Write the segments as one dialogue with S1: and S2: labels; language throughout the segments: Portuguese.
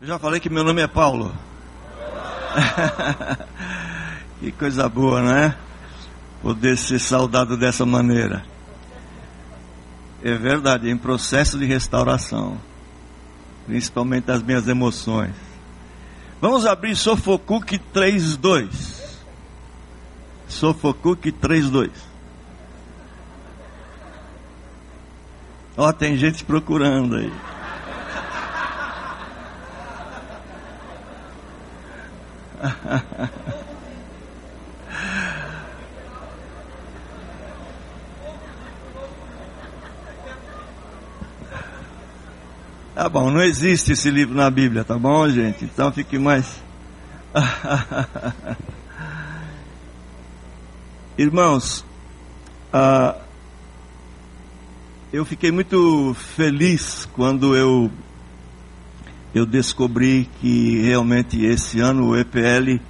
S1: Eu já falei que meu nome é Paulo. que coisa boa, não é? Poder ser saudado dessa maneira. É verdade, em processo de restauração. Principalmente das minhas emoções. Vamos abrir Sofocuque 3.2. Sofocuque 3.2. Ó, tem gente procurando aí. Tá bom, não existe esse livro na Bíblia, tá bom, gente? Então fique mais. Irmãos, ah, eu fiquei muito feliz quando eu eu descobri que realmente esse ano o EPL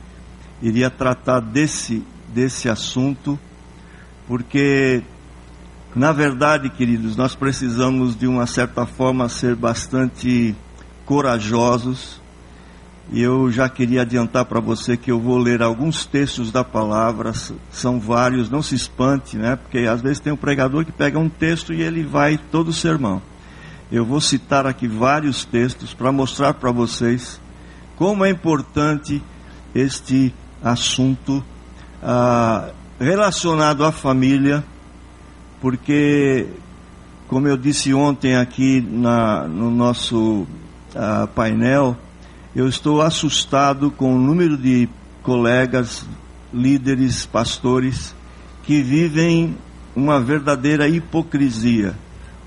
S1: iria tratar desse, desse assunto, porque, na verdade, queridos, nós precisamos de uma certa forma ser bastante corajosos. E eu já queria adiantar para você que eu vou ler alguns textos da palavra, são vários, não se espante, né? Porque às vezes tem um pregador que pega um texto e ele vai todo o sermão. Eu vou citar aqui vários textos para mostrar para vocês como é importante este assunto ah, relacionado à família, porque, como eu disse ontem aqui na, no nosso ah, painel, eu estou assustado com o número de colegas, líderes, pastores que vivem uma verdadeira hipocrisia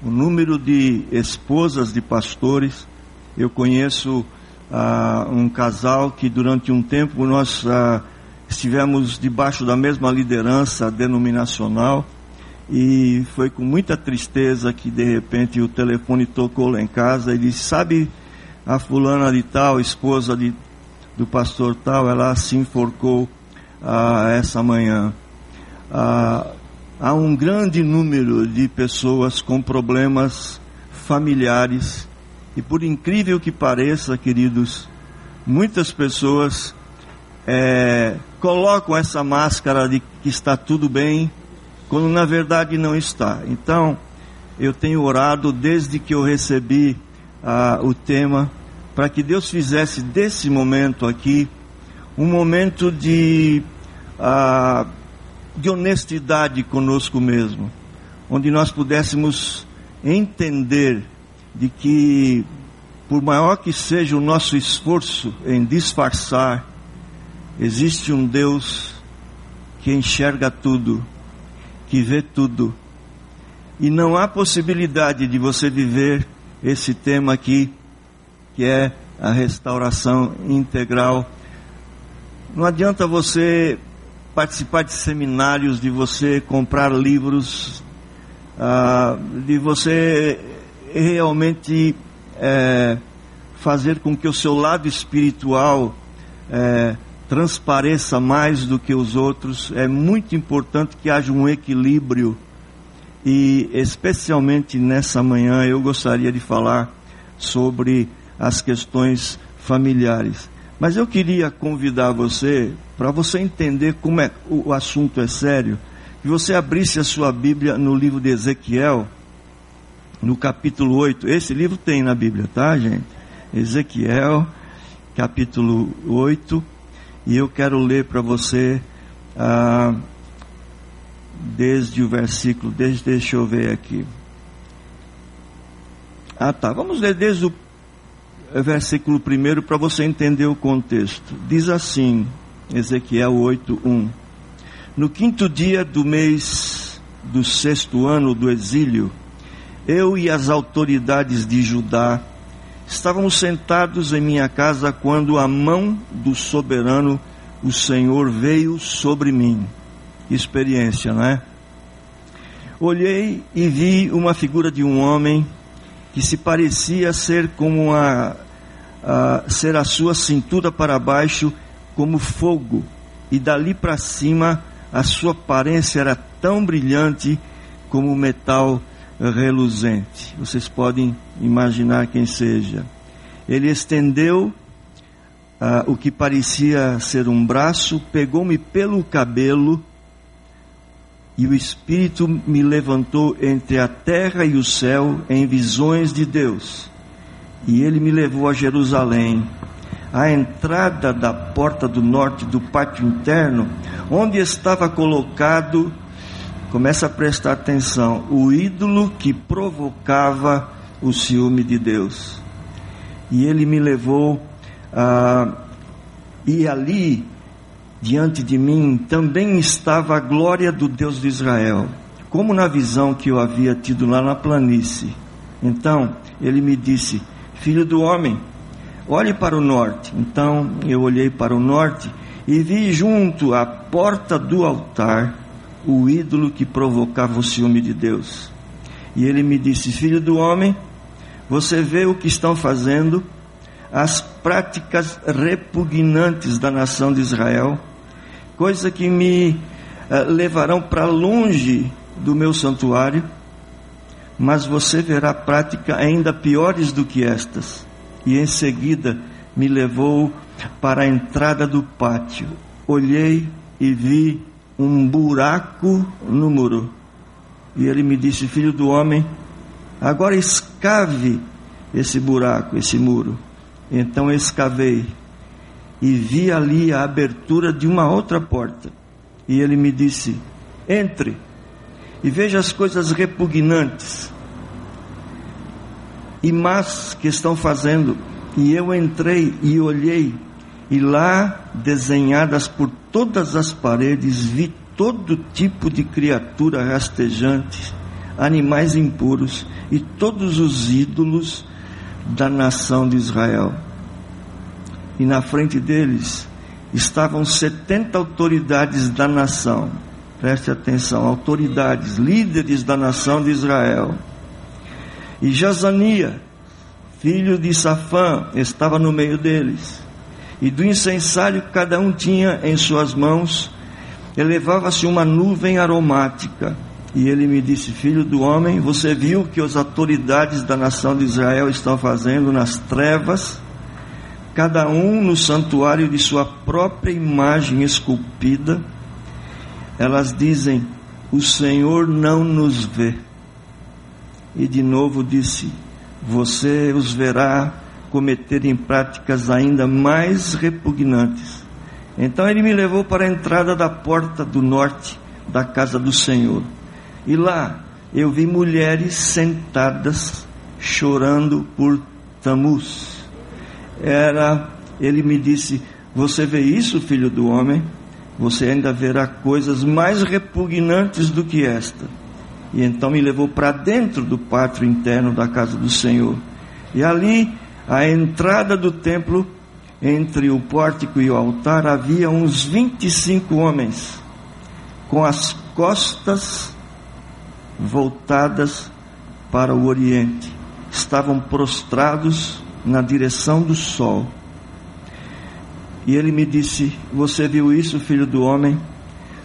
S1: o número de esposas de pastores. Eu conheço ah, um casal que durante um tempo nós ah, estivemos debaixo da mesma liderança denominacional e foi com muita tristeza que de repente o telefone tocou lá em casa e disse: Sabe a fulana de tal, esposa de, do pastor tal, ela se enforcou ah, essa manhã. Ah, há um grande número de pessoas com problemas familiares e por incrível que pareça, queridos, muitas pessoas é, colocam essa máscara de que está tudo bem, quando na verdade não está. Então, eu tenho orado desde que eu recebi ah, o tema, para que Deus fizesse desse momento aqui um momento de ah, de honestidade conosco mesmo, onde nós pudéssemos entender de que, por maior que seja o nosso esforço em disfarçar, existe um Deus que enxerga tudo, que vê tudo, e não há possibilidade de você viver esse tema aqui, que é a restauração integral. Não adianta você participar de seminários, de você comprar livros, ah, de você realmente é, fazer com que o seu lado espiritual é, transpareça mais do que os outros. É muito importante que haja um equilíbrio. E especialmente nessa manhã eu gostaria de falar sobre as questões familiares. Mas eu queria convidar você, para você entender como é, o assunto é sério, que você abrisse a sua Bíblia no livro de Ezequiel, no capítulo 8. Esse livro tem na Bíblia, tá, gente? Ezequiel, capítulo 8. E eu quero ler para você ah, desde o versículo, desde, deixa eu ver aqui. Ah, tá. Vamos ler desde o versículo 1 para você entender o contexto. Diz assim, Ezequiel 8:1. No quinto dia do mês do sexto ano do exílio, eu e as autoridades de Judá estávamos sentados em minha casa quando a mão do soberano, o Senhor, veio sobre mim. experiência, não é? Olhei e vi uma figura de um homem que se parecia ser como a, a ser a sua cintura para baixo como fogo, e dali para cima a sua aparência era tão brilhante como metal reluzente. Vocês podem imaginar quem seja. Ele estendeu ah, o que parecia ser um braço, pegou-me pelo cabelo e o Espírito me levantou entre a terra e o céu em visões de Deus. E ele me levou a Jerusalém, à entrada da porta do norte do pátio interno, onde estava colocado, começa a prestar atenção, o ídolo que provocava o ciúme de Deus. E ele me levou, ah, e ali diante de mim também estava a glória do Deus de Israel, como na visão que eu havia tido lá na planície. Então ele me disse: Filho do homem, olhe para o norte. Então eu olhei para o norte e vi junto à porta do altar o ídolo que provocava o ciúme de Deus. E ele me disse: Filho do homem, você vê o que estão fazendo, as práticas repugnantes da nação de Israel coisa que me uh, levarão para longe do meu santuário, mas você verá prática ainda piores do que estas. E em seguida me levou para a entrada do pátio. Olhei e vi um buraco no muro. E ele me disse: Filho do homem, agora escave esse buraco, esse muro. Então escavei e vi ali a abertura de uma outra porta. E ele me disse: Entre e veja as coisas repugnantes e más que estão fazendo. E eu entrei e olhei, e lá, desenhadas por todas as paredes, vi todo tipo de criatura rastejante, animais impuros e todos os ídolos da nação de Israel e na frente deles estavam 70 autoridades da nação. Preste atenção, autoridades, líderes da nação de Israel. E Jazania, filho de Safã, estava no meio deles. E do incensário cada um tinha em suas mãos, elevava-se uma nuvem aromática. E ele me disse: Filho do homem, você viu o que as autoridades da nação de Israel estão fazendo nas trevas? cada um no santuário de sua própria imagem esculpida, elas dizem: O Senhor não nos vê. E de novo disse: Você os verá cometerem práticas ainda mais repugnantes. Então ele me levou para a entrada da porta do norte da casa do Senhor. E lá eu vi mulheres sentadas chorando por Tamuz era, ele me disse: Você vê isso, filho do homem? Você ainda verá coisas mais repugnantes do que esta. E então me levou para dentro do pátio interno da casa do Senhor. E ali, à entrada do templo, entre o pórtico e o altar, havia uns 25 homens, com as costas voltadas para o oriente. Estavam prostrados na direção do sol. E ele me disse: Você viu isso, filho do homem?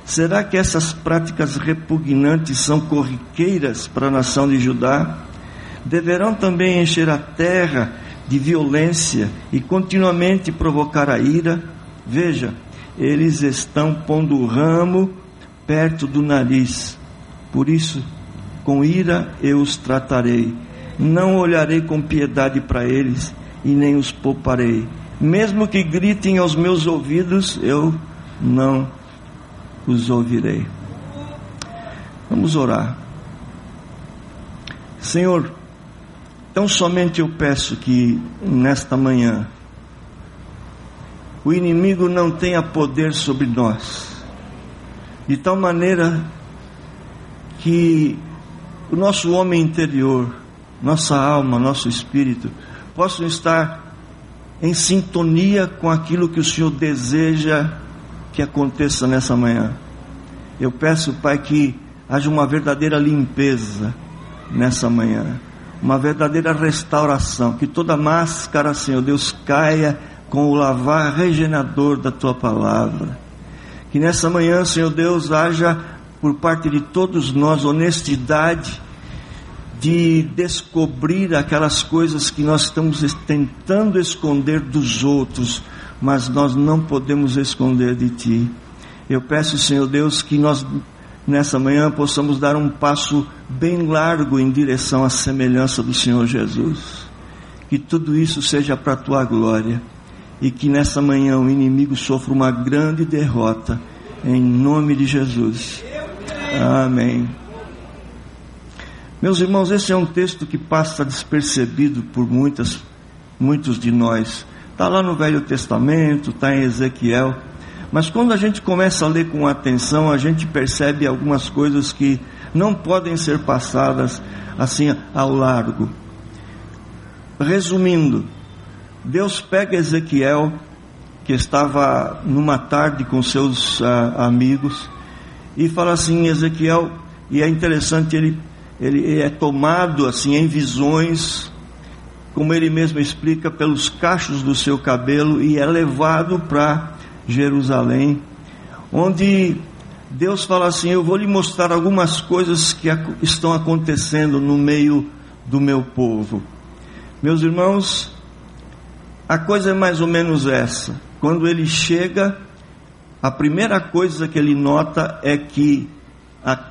S1: Será que essas práticas repugnantes são corriqueiras para a nação de Judá? Deverão também encher a terra de violência e continuamente provocar a ira? Veja, eles estão pondo o ramo perto do nariz. Por isso, com ira eu os tratarei não olharei com piedade para eles e nem os pouparei. Mesmo que gritem aos meus ouvidos, eu não os ouvirei. Vamos orar. Senhor, tão somente eu peço que nesta manhã o inimigo não tenha poder sobre nós, de tal maneira que o nosso homem interior nossa alma, nosso espírito, possam estar em sintonia com aquilo que o Senhor deseja que aconteça nessa manhã. Eu peço, Pai, que haja uma verdadeira limpeza nessa manhã, uma verdadeira restauração, que toda máscara, Senhor Deus, caia com o lavar regenerador da tua palavra. Que nessa manhã, Senhor Deus, haja por parte de todos nós honestidade de descobrir aquelas coisas que nós estamos tentando esconder dos outros, mas nós não podemos esconder de Ti. Eu peço, Senhor Deus, que nós nessa manhã possamos dar um passo bem largo em direção à semelhança do Senhor Jesus. Que tudo isso seja para a tua glória e que nessa manhã o inimigo sofra uma grande derrota, em nome de Jesus. Amém. Meus irmãos, esse é um texto que passa despercebido por muitas, muitos de nós. Está lá no Velho Testamento, está em Ezequiel. Mas quando a gente começa a ler com atenção, a gente percebe algumas coisas que não podem ser passadas assim ao largo. Resumindo, Deus pega Ezequiel, que estava numa tarde com seus uh, amigos, e fala assim: Ezequiel, e é interessante, ele, ele é tomado assim em visões, como ele mesmo explica, pelos cachos do seu cabelo, e é levado para Jerusalém, onde Deus fala assim: Eu vou lhe mostrar algumas coisas que estão acontecendo no meio do meu povo. Meus irmãos, a coisa é mais ou menos essa. Quando ele chega, a primeira coisa que ele nota é que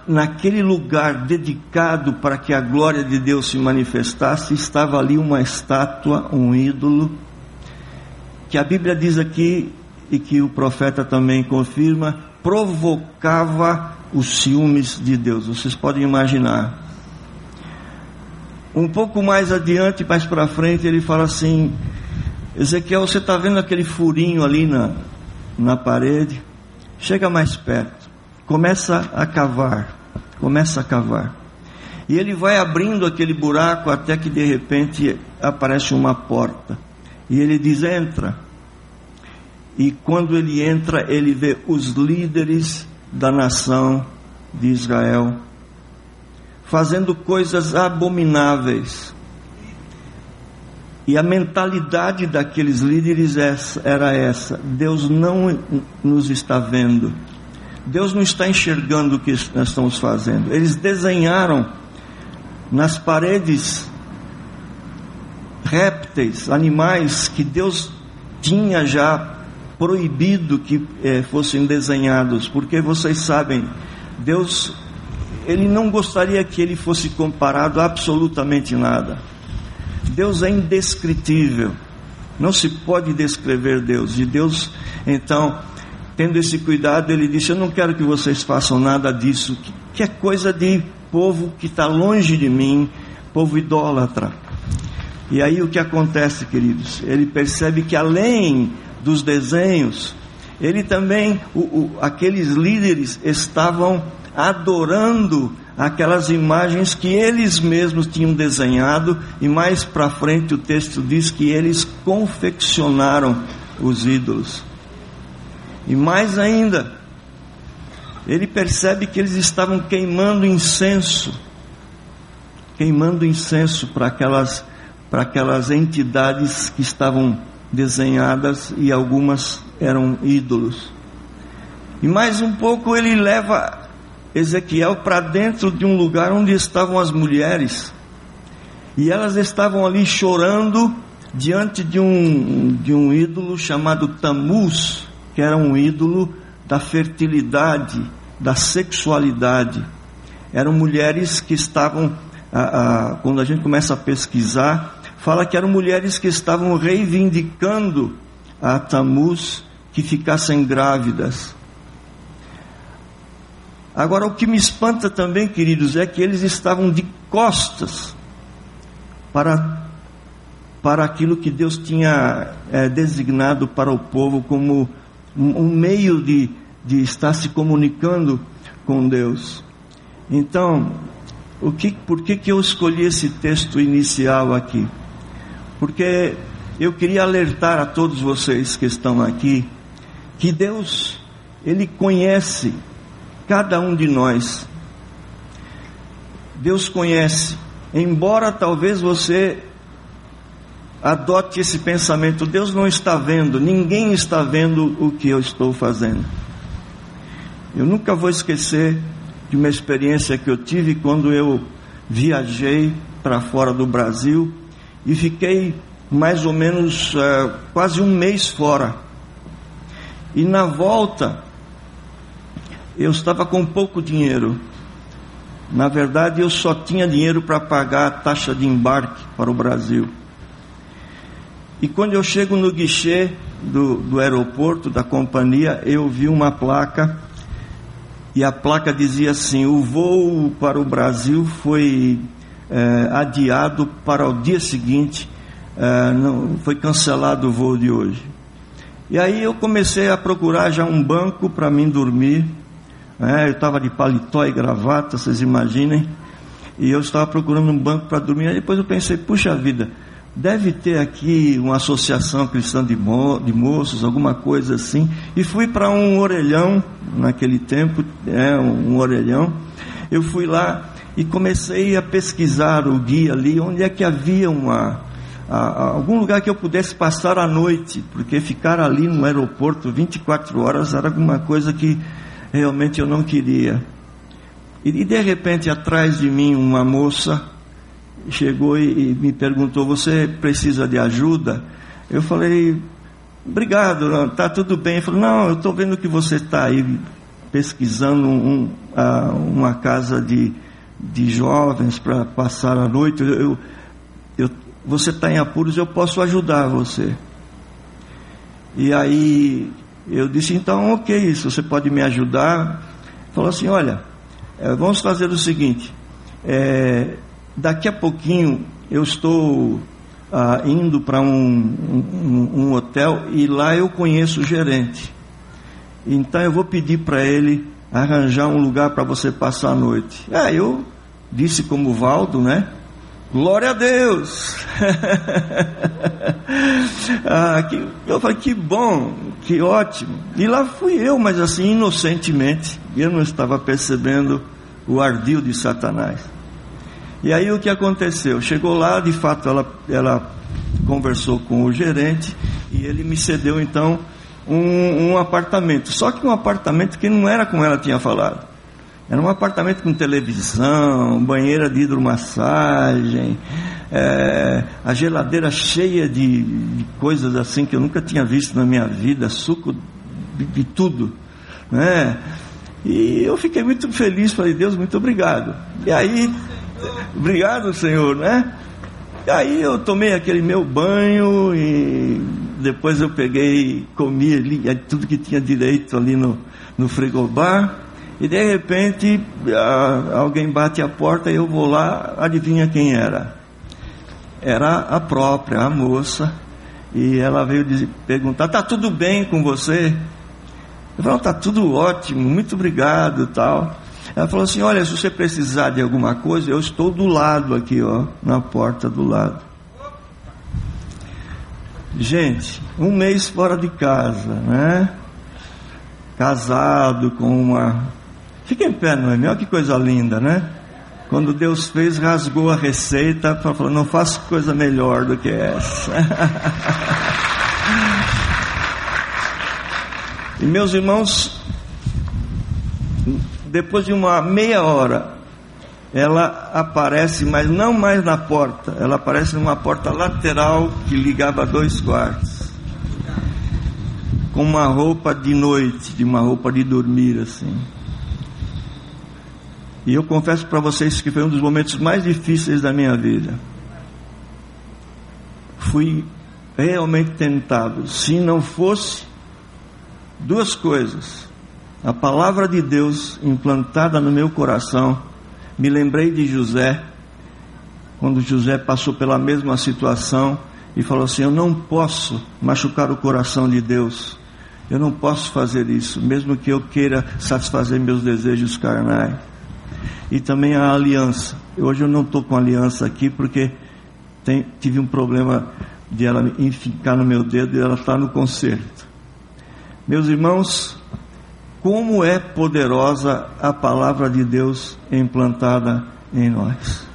S1: naquele lugar dedicado para que a glória de Deus se manifestasse, estava ali uma estátua, um ídolo, que a Bíblia diz aqui e que o profeta também confirma, provocava os ciúmes de Deus. Vocês podem imaginar. Um pouco mais adiante, mais para frente, ele fala assim: Ezequiel, você está vendo aquele furinho ali na, na parede? Chega mais perto, começa a cavar, começa a cavar. E ele vai abrindo aquele buraco até que de repente aparece uma porta. E ele diz: entra. E quando ele entra, ele vê os líderes da nação de Israel fazendo coisas abomináveis. E a mentalidade daqueles líderes era essa: Deus não nos está vendo, Deus não está enxergando o que nós estamos fazendo. Eles desenharam nas paredes répteis, animais que Deus tinha já proibido que eh, fossem desenhados, porque vocês sabem, Deus, ele não gostaria que ele fosse comparado a absolutamente nada. Deus é indescritível. Não se pode descrever Deus. E Deus, então, tendo esse cuidado, ele disse: Eu não quero que vocês façam nada disso, que é coisa de povo que está longe de mim, povo idólatra. E aí o que acontece, queridos? Ele percebe que além dos desenhos, ele também, o, o, aqueles líderes estavam adorando aquelas imagens que eles mesmos tinham desenhado, e mais para frente o texto diz que eles confeccionaram os ídolos. E mais ainda, ele percebe que eles estavam queimando incenso, queimando incenso para aquelas, para aquelas entidades que estavam desenhadas e algumas eram ídolos. E mais um pouco ele leva Ezequiel para dentro de um lugar onde estavam as mulheres. E elas estavam ali chorando diante de um, de um ídolo chamado Tamuz, que era um ídolo da fertilidade, da sexualidade. Eram mulheres que estavam, quando a gente começa a pesquisar, fala que eram mulheres que estavam reivindicando a Tamuz que ficassem grávidas. Agora, o que me espanta também, queridos, é que eles estavam de costas para, para aquilo que Deus tinha é, designado para o povo como um, meio de, de estar se comunicando com Deus. Então, o que, por que, que eu escolhi esse texto inicial aqui? Porque eu queria alertar a todos vocês que estão aqui que Deus, Ele conhece cada um de nós. Deus conhece, embora talvez você adote esse pensamento: Deus não está vendo, ninguém está vendo o que eu estou fazendo. Eu nunca vou esquecer de uma experiência que eu tive quando eu viajei para fora do Brasil e fiquei mais ou menos uh, quase um mês fora. E na volta, eu estava com pouco dinheiro. Na verdade, eu só tinha dinheiro para pagar a taxa de embarque para o Brasil. E quando eu chego no guichê do, do aeroporto, da companhia, eu vi uma placa e a placa dizia assim: o voo para o Brasil foi é, adiado para o dia seguinte, é, não, foi cancelado o voo de hoje. E aí eu comecei a procurar já um banco para mim dormir. É, eu estava de paletó e gravata, vocês imaginem. E eu estava procurando um banco para dormir. Aí depois eu pensei, puxa vida, deve ter aqui uma associação cristã de, mo de moços, alguma coisa assim. E fui para um orelhão, naquele tempo, é, um orelhão. Eu fui lá e comecei a pesquisar o guia ali, onde é que havia uma, a, algum lugar que eu pudesse passar a noite, porque ficar ali no aeroporto 24 horas era alguma coisa que realmente eu não queria. E, e de repente, atrás de mim, uma moça chegou e, me perguntou: Você precisa de ajuda? Eu falei: Obrigado, está tudo bem. Ele falou: Não, eu estou vendo que você está aí pesquisando um, uma casa de, de jovens para passar a noite. Eu, eu, você está em apuros, eu posso ajudar você. E aí eu disse: Então, ok, isso você pode me ajudar. Falou assim: Olha, eh, vamos fazer o seguinte. É, Daqui a pouquinho eu estou ah, indo para um, um, um, hotel e lá eu conheço o gerente. Então eu vou pedir para ele arranjar um lugar para você passar a noite. Ah, eu disse como Valdo, né? Glória a Deus! ah, que, eu falei, que bom, que ótimo. E lá fui eu, mas assim, inocentemente, eu não estava percebendo o ardil de Satanás. E aí o que aconteceu? Chegou lá, de fato, ela, ela conversou com o gerente e ele me cedeu então um, um apartamento. Só que um apartamento que não era como ela tinha falado. Era um apartamento com televisão, banheira de hidromassagem, é, a geladeira cheia de, de, coisas assim que eu nunca tinha visto na minha vida, suco de, de tudo. Né? E eu fiquei muito feliz, falei, Deus, muito obrigado. E aí Obrigado, Senhor, né? E aí eu tomei aquele meu banho e depois eu peguei, comi ali, tudo que tinha direito ali no, no frigobar. E de repente a, alguém bate a porta e eu vou lá, adivinha quem era? Era a própria, a moça. E ela veio dizer, perguntar, tá tudo bem com você? Eu falei, tá tudo ótimo, muito obrigado tal. Ela falou assim: Olha, se você precisar de alguma coisa, eu estou do lado aqui, ó, na porta do lado. Gente, um mês fora de casa, né? Casado com uma. Fica em pé, não é? Olha que coisa linda, né? Quando Deus fez, rasgou a receita, falou: Não faço coisa melhor do que essa. e meus irmãos, depois de uma meia hora, ela aparece, mas não mais na porta, ela aparece numa porta lateral que ligava dois quartos, com uma roupa de noite, de uma roupa de dormir assim. E eu confesso para vocês que foi um dos momentos mais difíceis da minha vida. Fui realmente tentado. Se não fosse duas coisas, a palavra de Deus implantada no meu coração, me lembrei de José, quando José passou pela mesma situação e falou assim: Eu não posso machucar o coração de Deus, eu não posso fazer isso, mesmo que eu queira satisfazer meus desejos carnais. E também a aliança. Hoje eu não estou com aliança aqui porque tem, tive um problema de ela ficar no meu dedo e ela está no conserto. Meus irmãos, como é poderosa a palavra de Deus implantada em nós.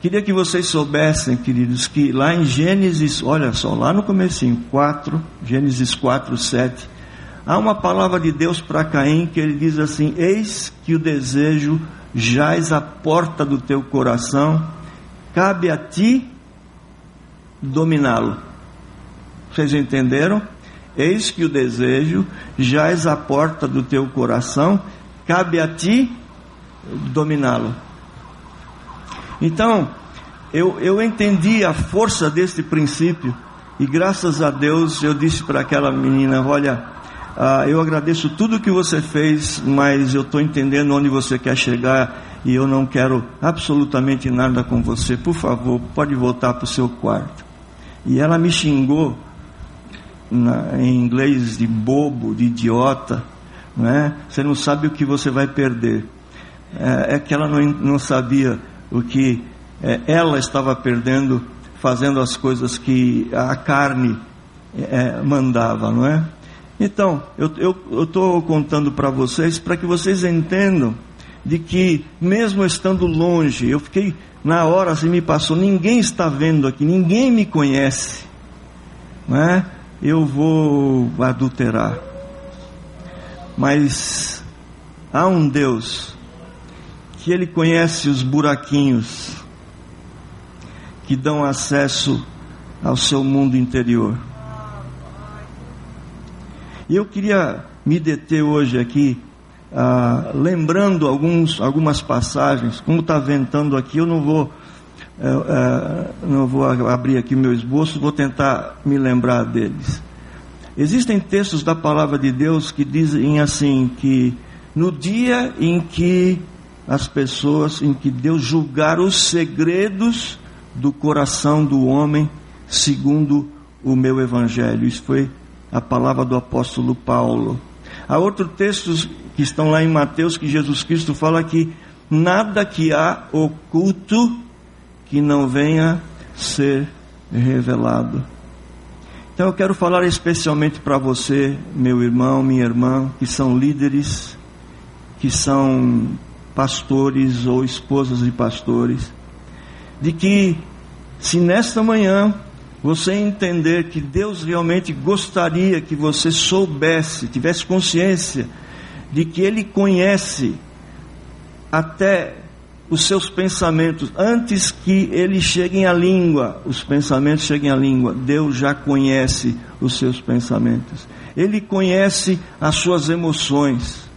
S1: Queria que vocês soubessem, queridos, que lá em Gênesis, olha só, lá no comecinho, 4, Gênesis 4, 7, há uma palavra de Deus para Caim que ele diz assim: Eis que o desejo jaz à porta do teu coração, cabe a ti dominá-lo. Vocês entenderam? Eis que o desejo jaz à porta do teu coração, cabe a ti dominá-lo. Então, eu, eu entendi a força desse princípio e graças a Deus eu disse para aquela menina: Olha, ah, eu agradeço tudo que você fez, mas eu estou entendendo onde você quer chegar e eu não quero absolutamente nada com você. Por favor, pode voltar para o seu quarto. E ela me xingou em inglês de bobo, de idiota, não é? Você não sabe o que você vai perder. É, é que ela não, não sabia o que é, ela estava perdendo fazendo as coisas que a carne é, mandava, não é? Então, eu estou contando para vocês para que vocês entendam de que, mesmo estando longe, eu fiquei na hora assim me passou, ninguém está vendo aqui, ninguém me conhece, não é? Eu vou adulterar, mas há um Deus que Ele conhece os buraquinhos que dão acesso ao seu mundo interior. E eu queria me deter hoje aqui, ah, lembrando alguns, algumas passagens. Como está ventando aqui, eu não vou, eh, não vou abrir aqui meu esboço, vou tentar me lembrar deles. Existem textos da palavra de Deus que dizem assim que no dia em que as pessoas, em que Deus julgar os segredos do coração do homem, segundo o meu evangelho. Isso foi a palavra do apóstolo Paulo. Há outros textos que estão lá em Mateus que Jesus Cristo fala que nada que há oculto que não venha ser revelado. Então eu quero falar especialmente para você, meu irmão, minha irmã, que são líderes, que são pastores ou esposas de pastores, de que se nesta manhã você entender que Deus realmente gostaria que você soubesse, tivesse consciência de que Ele conhece até os seus pensamentos, antes que eles cheguem à língua, os pensamentos cheguem à língua, Deus já conhece os seus pensamentos, Ele conhece as suas emoções.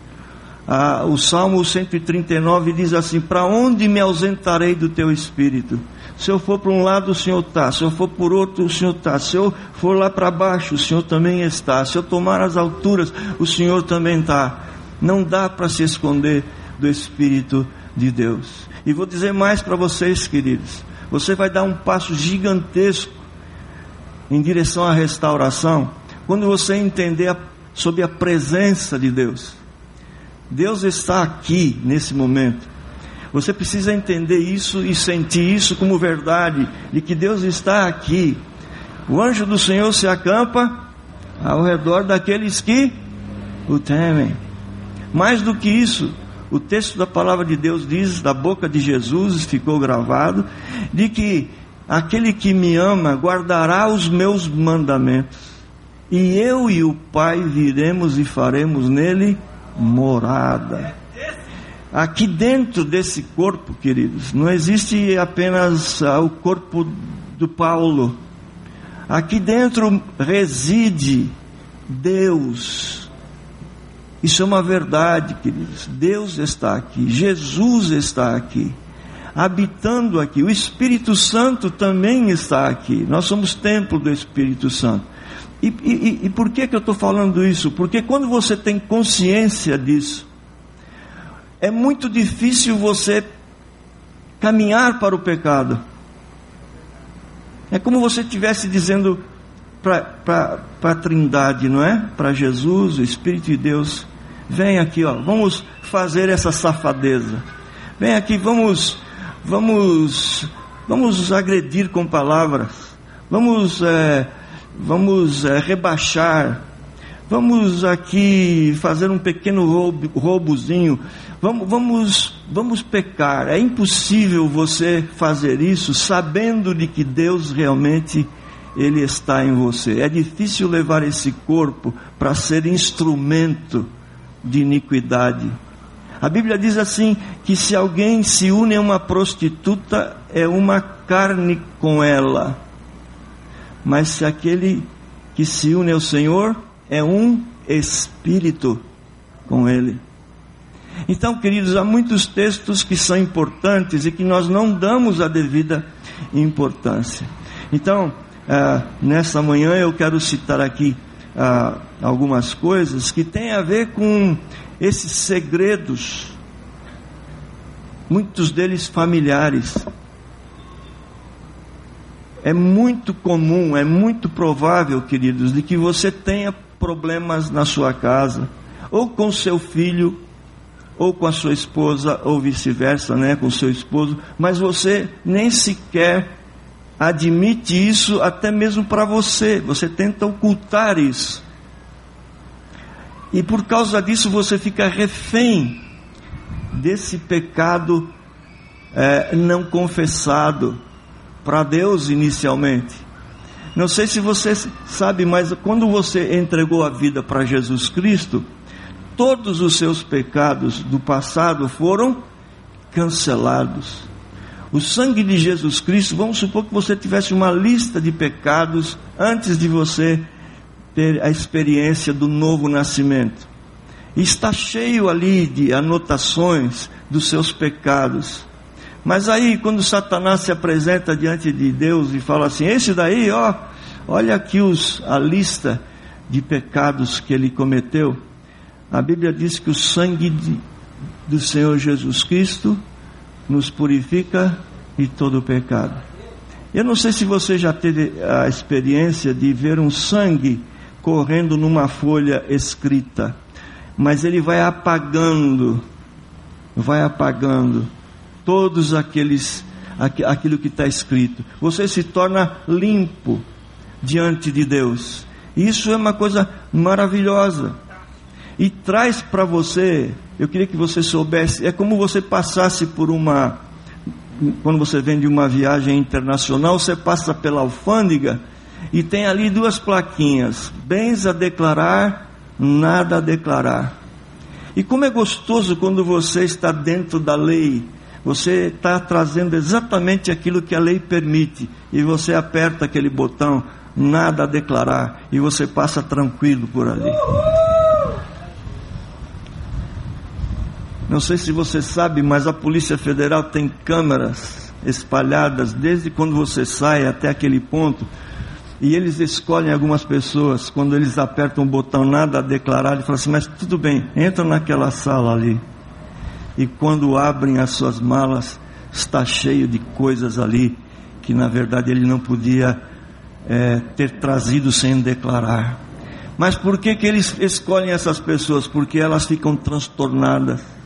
S1: Ah, o Salmo 139 diz assim: Para onde me ausentarei do teu espírito? Se eu for para um lado, o Senhor está. Se eu for por outro, o Senhor está. Se eu for lá para baixo, o Senhor também está. Se eu tomar as alturas, o Senhor também está. Não dá para se esconder do Espírito de Deus. E vou dizer mais para vocês, queridos. Você vai dar um passo gigantesco em direção à restauração quando você entender a, sobre a presença de Deus. Deus está aqui nesse momento. Você precisa entender isso e sentir isso como verdade, de que Deus está aqui. O anjo do Senhor se acampa ao redor daqueles que o temem. Mais do que isso, o texto da palavra de Deus diz, da boca de Jesus ficou gravado, de que aquele que me ama guardará os meus mandamentos, e eu e o Pai viremos e faremos nele morada. Aqui dentro desse corpo, queridos, não existe apenas ah, o corpo do Paulo. Aqui dentro reside Deus. Isso é uma verdade, queridos. Deus está aqui, Jesus está aqui, habitando aqui. O Espírito Santo também está aqui. Nós somos templo do Espírito Santo. E, e, e por que, que eu estou falando isso? Porque quando você tem consciência disso, é muito difícil você caminhar para o pecado. É como você estivesse dizendo para a Trindade, não é? Para Jesus, o Espírito de Deus, vem aqui, ó, vamos fazer essa safadeza. Vem aqui, vamos, vamos, vamos agredir com palavras. Vamos, é, vamos é, rebaixar. Vamos aqui fazer um pequeno roubo, roubozinho Vamos, vamos, vamos pecar. É impossível você fazer isso sabendo de que Deus realmente ele está em você. É difícil levar esse corpo para ser instrumento de iniquidade. A Bíblia diz assim: que se alguém se une a uma prostituta, é uma carne com ela. Mas se aquele que se une ao Senhor, é um espírito com ele. Então, queridos, há muitos textos que são importantes e que nós não damos a devida importância. Então, ah, nessa manhã eu quero citar aqui ah, algumas coisas que têm a ver com esses segredos, muitos deles familiares. É muito comum, é muito provável, queridos, de que você tenha problemas na sua casa, ou com seu filho, ou com a sua esposa, ou vice-versa, né, com seu esposo, mas você nem sequer admite isso até mesmo para você, você tenta ocultar isso. E por causa disso você fica refém desse pecado é, não confessado para Deus inicialmente. Não sei se você sabe, mas quando você entregou a vida para Jesus Cristo, todos os seus pecados do passado foram cancelados. O sangue de Jesus Cristo, vamos supor que você tivesse uma lista de pecados antes de você ter a experiência do novo nascimento. Está cheio ali de anotações dos seus pecados. Mas aí, quando Satanás se apresenta diante de Deus e fala assim: Esse daí, ó, olha aqui os, a lista de pecados que ele cometeu. A Bíblia diz que o sangue de, do Senhor Jesus Cristo nos purifica de todo o pecado. Eu não sei se você já teve a experiência de ver um sangue correndo numa folha escrita, mas ele vai apagando, vai apagando todos aqueles aquilo que está escrito. Você se torna limpo diante de Deus. Isso é uma coisa maravilhosa. E traz para você, eu queria que você soubesse, é como você passasse por uma quando você vem de uma viagem internacional, você passa pela alfândega e tem ali duas plaquinhas: bens a declarar, nada a declarar. E como é gostoso quando você está dentro da lei, você está trazendo exatamente aquilo que a lei permite, e você aperta aquele botão, nada a declarar, e você passa tranquilo por ali. Não sei se você sabe, mas a Polícia Federal tem câmeras espalhadas desde quando você sai até aquele ponto e eles escolhem algumas pessoas, quando eles apertam o botão nada a declarar, e falam assim, mas tudo bem, entra naquela sala ali. E quando abrem as suas malas, está cheio de coisas ali que na verdade ele não podia é, ter trazido sem declarar. Mas por que, que eles escolhem essas pessoas? Porque elas ficam transtornadas,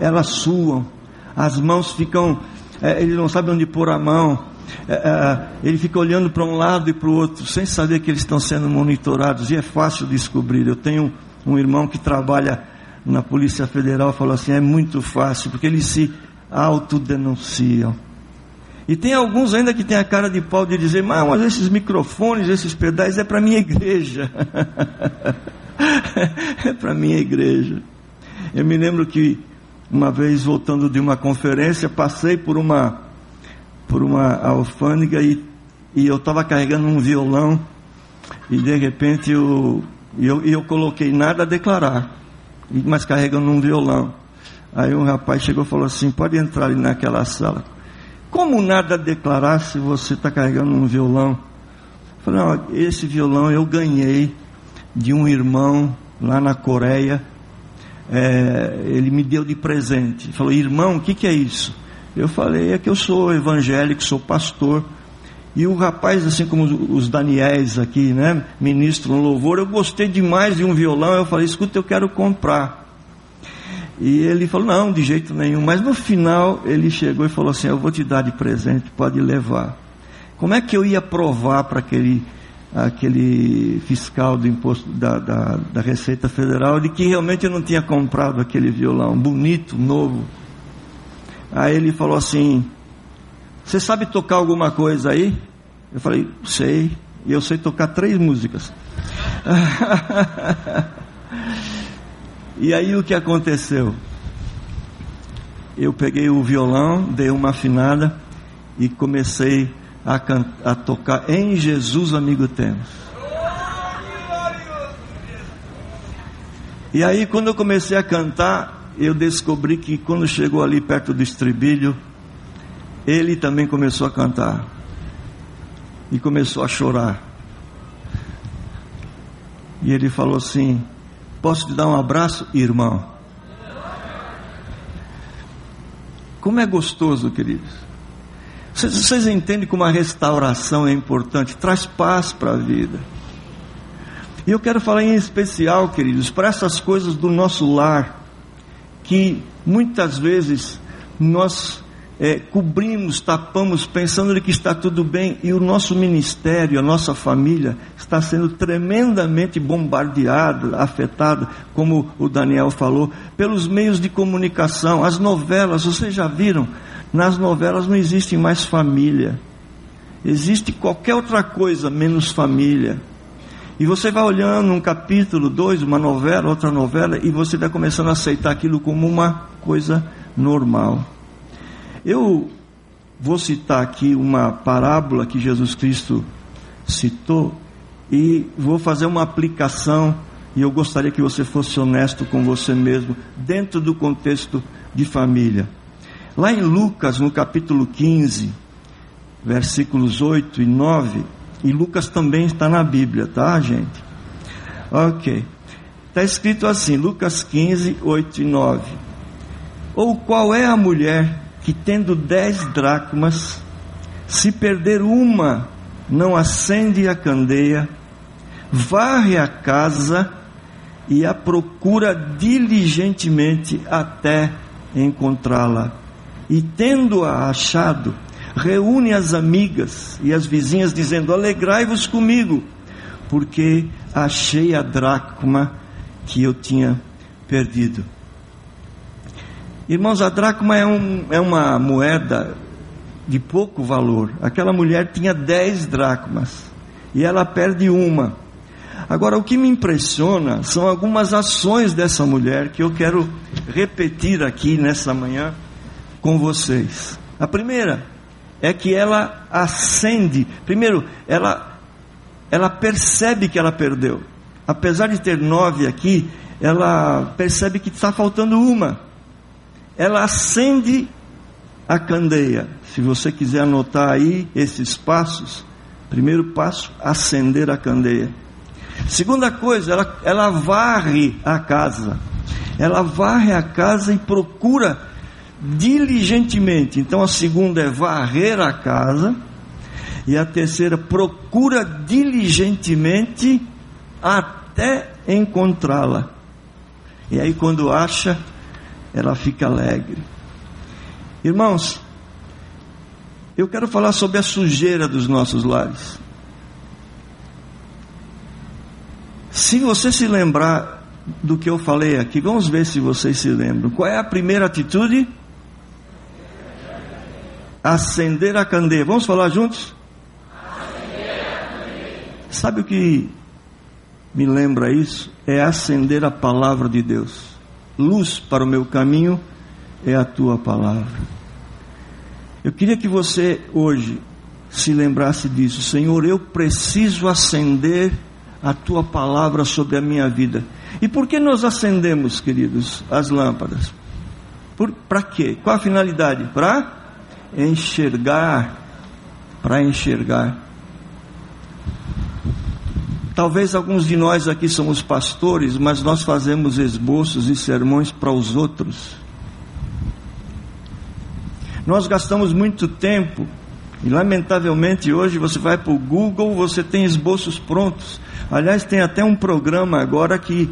S1: elas suam, as mãos ficam, é, ele não sabe onde pôr a mão, é, é, ele fica olhando para um lado e para o outro, sem saber que eles estão sendo monitorados, e é fácil descobrir. Eu tenho um irmão que trabalha na Polícia Federal, falou assim: é muito fácil, porque eles se autodenunciam. E tem alguns ainda que tem a cara de pau de dizer, mas esses microfones, esses pedais é para minha igreja. é para minha igreja. Eu me lembro que uma vez voltando de uma conferência, passei por uma por uma alfândega e, e eu estava carregando um violão e de repente eu, eu, eu coloquei nada a declarar, mas carregando um violão. Aí um rapaz chegou e falou assim: pode entrar ali naquela sala. Como nada a declarar se você está carregando um violão? Eu falei, esse violão eu ganhei de um irmão lá na Coreia. É, ele me deu de presente. Ele falou, irmão, o que, que é isso? Eu falei, é que eu sou evangélico, sou pastor. E o rapaz, assim como os Daniéis aqui, né, ministro no louvor, eu gostei demais de um violão. Eu falei, escuta, eu quero comprar. E ele falou, não, de jeito nenhum. Mas no final ele chegou e falou assim: Eu vou te dar de presente, pode levar. Como é que eu ia provar para aquele, aquele fiscal do imposto da, da, da Receita Federal de que realmente eu não tinha comprado aquele violão bonito, novo? Aí ele falou assim: Você sabe tocar alguma coisa aí? Eu falei: Sei. E eu sei tocar três músicas. e aí o que aconteceu? eu peguei o violão, dei uma afinada e comecei a, a tocar Em Jesus Amigo Temos. E aí, quando eu comecei a cantar, eu descobri que quando chegou ali perto do estribilho, ele também começou a cantar e começou a chorar. E ele falou assim: Posso te dar um abraço, irmão? Como é gostoso, queridos. Vocês, entendem como a restauração é importante, traz paz para a vida. E eu quero falar em especial, queridos, para essas coisas do nosso lar, que muitas vezes nós é, cobrimos, tapamos, pensando que está tudo bem, e o nosso ministério, a nossa família, está sendo tremendamente bombardeada, afetada, como o Daniel falou, pelos meios de comunicação, as novelas, vocês já viram? Nas novelas não existe mais família, existe qualquer outra coisa menos família. E você vai olhando um capítulo, dois, uma novela, outra novela, e você vai começando a aceitar aquilo como uma coisa normal. Eu vou citar aqui uma parábola que Jesus Cristo citou e vou fazer uma aplicação e eu gostaria que você fosse honesto com você mesmo dentro do contexto de família. Lá em Lucas, no capítulo 15, versículos 8 e 9, e Lucas também está na Bíblia, tá, gente? Ok. Está escrito assim, Lucas 15, 8 e 9. Ou qual é a mulher que tendo dez dracmas, se perder uma, não acende a candeia, varre a casa e a procura diligentemente até encontrá-la. E tendo-a achado, reúne as amigas e as vizinhas, dizendo: Alegrai-vos comigo, porque achei a dracma que eu tinha perdido. Irmãos, a dracma é, um, é uma moeda de pouco valor. Aquela mulher tinha dez dracmas e ela perde uma. Agora, o que me impressiona são algumas ações dessa mulher que eu quero repetir aqui nessa manhã com vocês. A primeira é que ela acende. Primeiro, ela, ela percebe que ela perdeu. Apesar de ter nove aqui, ela percebe que está faltando uma. Ela acende a candeia. Se você quiser anotar aí esses passos, primeiro passo, acender a candeia. Segunda coisa, ela, ela varre a casa. Ela varre a casa e procura diligentemente. Então a segunda é varrer a casa. E a terceira, procura diligentemente até encontrá-la. E aí, quando acha, ela fica alegre. Irmãos, eu quero falar sobre a sujeira dos nossos lares. Se você se lembrar do que eu falei aqui, vamos ver se vocês se lembram. Qual é a primeira atitude? Acender a candeia. Vamos falar juntos? Sabe o que me lembra isso? É acender a palavra de Deus. Luz para o meu caminho é a tua palavra. Eu queria que você hoje se lembrasse disso. Senhor, eu preciso acender a tua palavra sobre a minha vida. E por que nós acendemos, queridos, as lâmpadas? Para quê? Qual a finalidade? Para enxergar, para enxergar. Talvez alguns de nós aqui somos pastores, mas nós fazemos esboços e sermões para os outros. Nós gastamos muito tempo, e lamentavelmente hoje você vai para o Google, você tem esboços prontos. Aliás, tem até um programa agora que,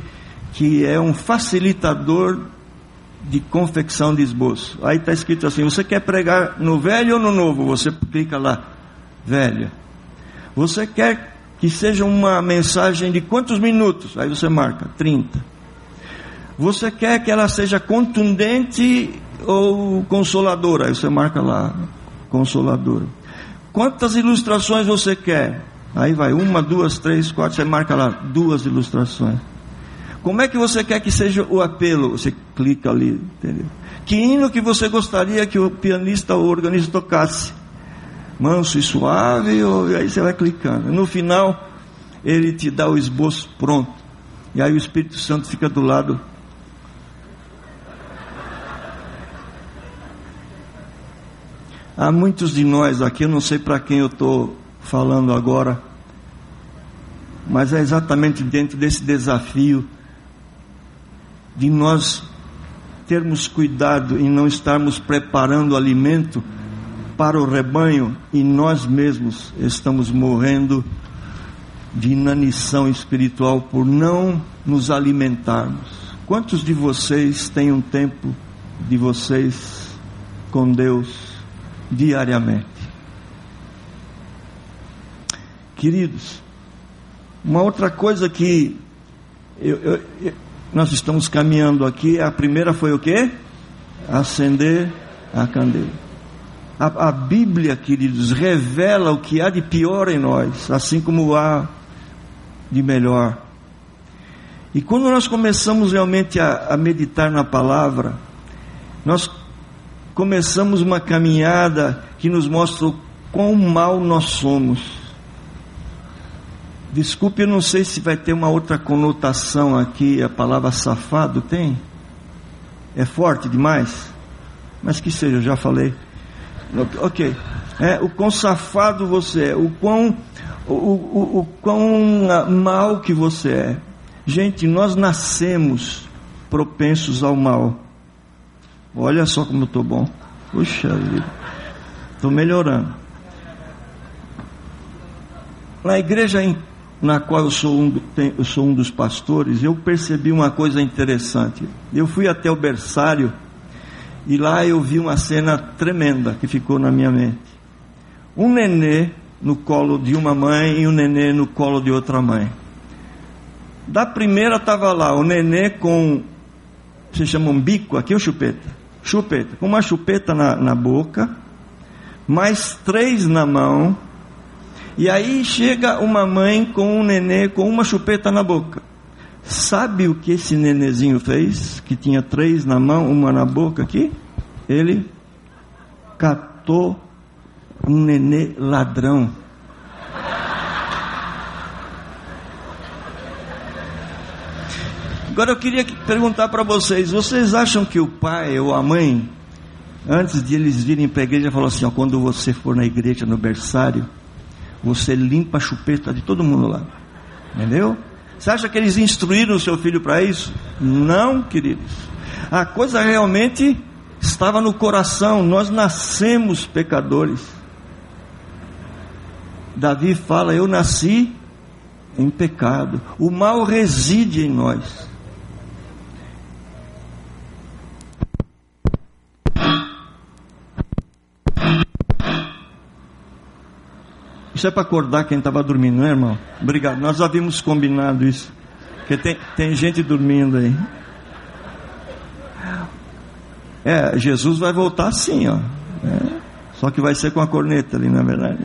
S1: que é um facilitador de confecção de esboço. Aí está escrito assim: você quer pregar no velho ou no novo? Você clica lá, velho. Você quer que seja uma mensagem de quantos minutos? Aí você marca 30. Você quer que ela seja contundente ou consoladora? Aí você marca lá, consoladora. Quantas ilustrações você quer? Aí vai uma, duas, três, quatro, você marca lá duas ilustrações. Como é que você quer que seja o apelo? Você clica ali, entendeu? Que hino que você gostaria que o pianista ou o organista tocasse? Manso e suave, ou... e aí você vai clicando. No final, ele te dá o esboço pronto. E aí o Espírito Santo fica do lado. Há muitos de nós aqui, eu não sei para quem eu estou falando agora, mas é exatamente dentro desse desafio de nós termos cuidado em não estarmos preparando alimento para o rebanho e nós mesmos estamos morrendo de inanição espiritual por não nos alimentarmos. Quantos de vocês têm um tempo de vocês com Deus diariamente? Queridos, uma outra coisa que eu, eu, eu, nós estamos caminhando aqui, a primeira foi o que? Acender a candeia. A, a Bíblia, queridos, revela o que há de pior em nós, assim como há de melhor. E quando nós começamos realmente a, a meditar na palavra, nós começamos uma caminhada que nos mostra o quão mal nós somos. Desculpe, eu não sei se vai ter uma outra conotação aqui, a palavra safado tem? É forte demais? Mas que seja, eu já falei. Ok. É, o quão safado você é, o quão o, o, o quão mal que você é. Gente, nós nascemos propensos ao mal. Olha só como eu estou bom. Puxa vida. Estou melhorando. Na igreja na qual eu sou, um, eu sou um dos pastores, eu percebi uma coisa interessante. Eu fui até o berçário e lá eu vi uma cena tremenda que ficou na minha mente. Um nenê no colo de uma mãe e o nenê no colo de outra mãe. Da primeira estava lá o nenê com, se chama um bico, aqui é o chupeta, chupeta, com uma chupeta na, na boca, mais três na mão, e aí chega uma mãe com um nenê com uma chupeta na boca. Sabe o que esse nenezinho fez? Que tinha três na mão, uma na boca aqui? Ele catou um nenê ladrão. Agora eu queria perguntar para vocês: vocês acham que o pai ou a mãe, antes de eles virem para a igreja, falou assim: ó, quando você for na igreja no berçário, você limpa a chupeta de todo mundo lá? Entendeu? Você acha que eles instruíram o seu filho para isso? Não, queridos. A coisa realmente estava no coração. Nós nascemos pecadores. Davi fala: Eu nasci em pecado, o mal reside em nós. Isso é para acordar quem estava dormindo, não é, irmão? Obrigado. Nós havíamos combinado isso. Porque tem, tem gente dormindo aí. É, Jesus vai voltar assim, ó. É, só que vai ser com a corneta ali, na é verdade.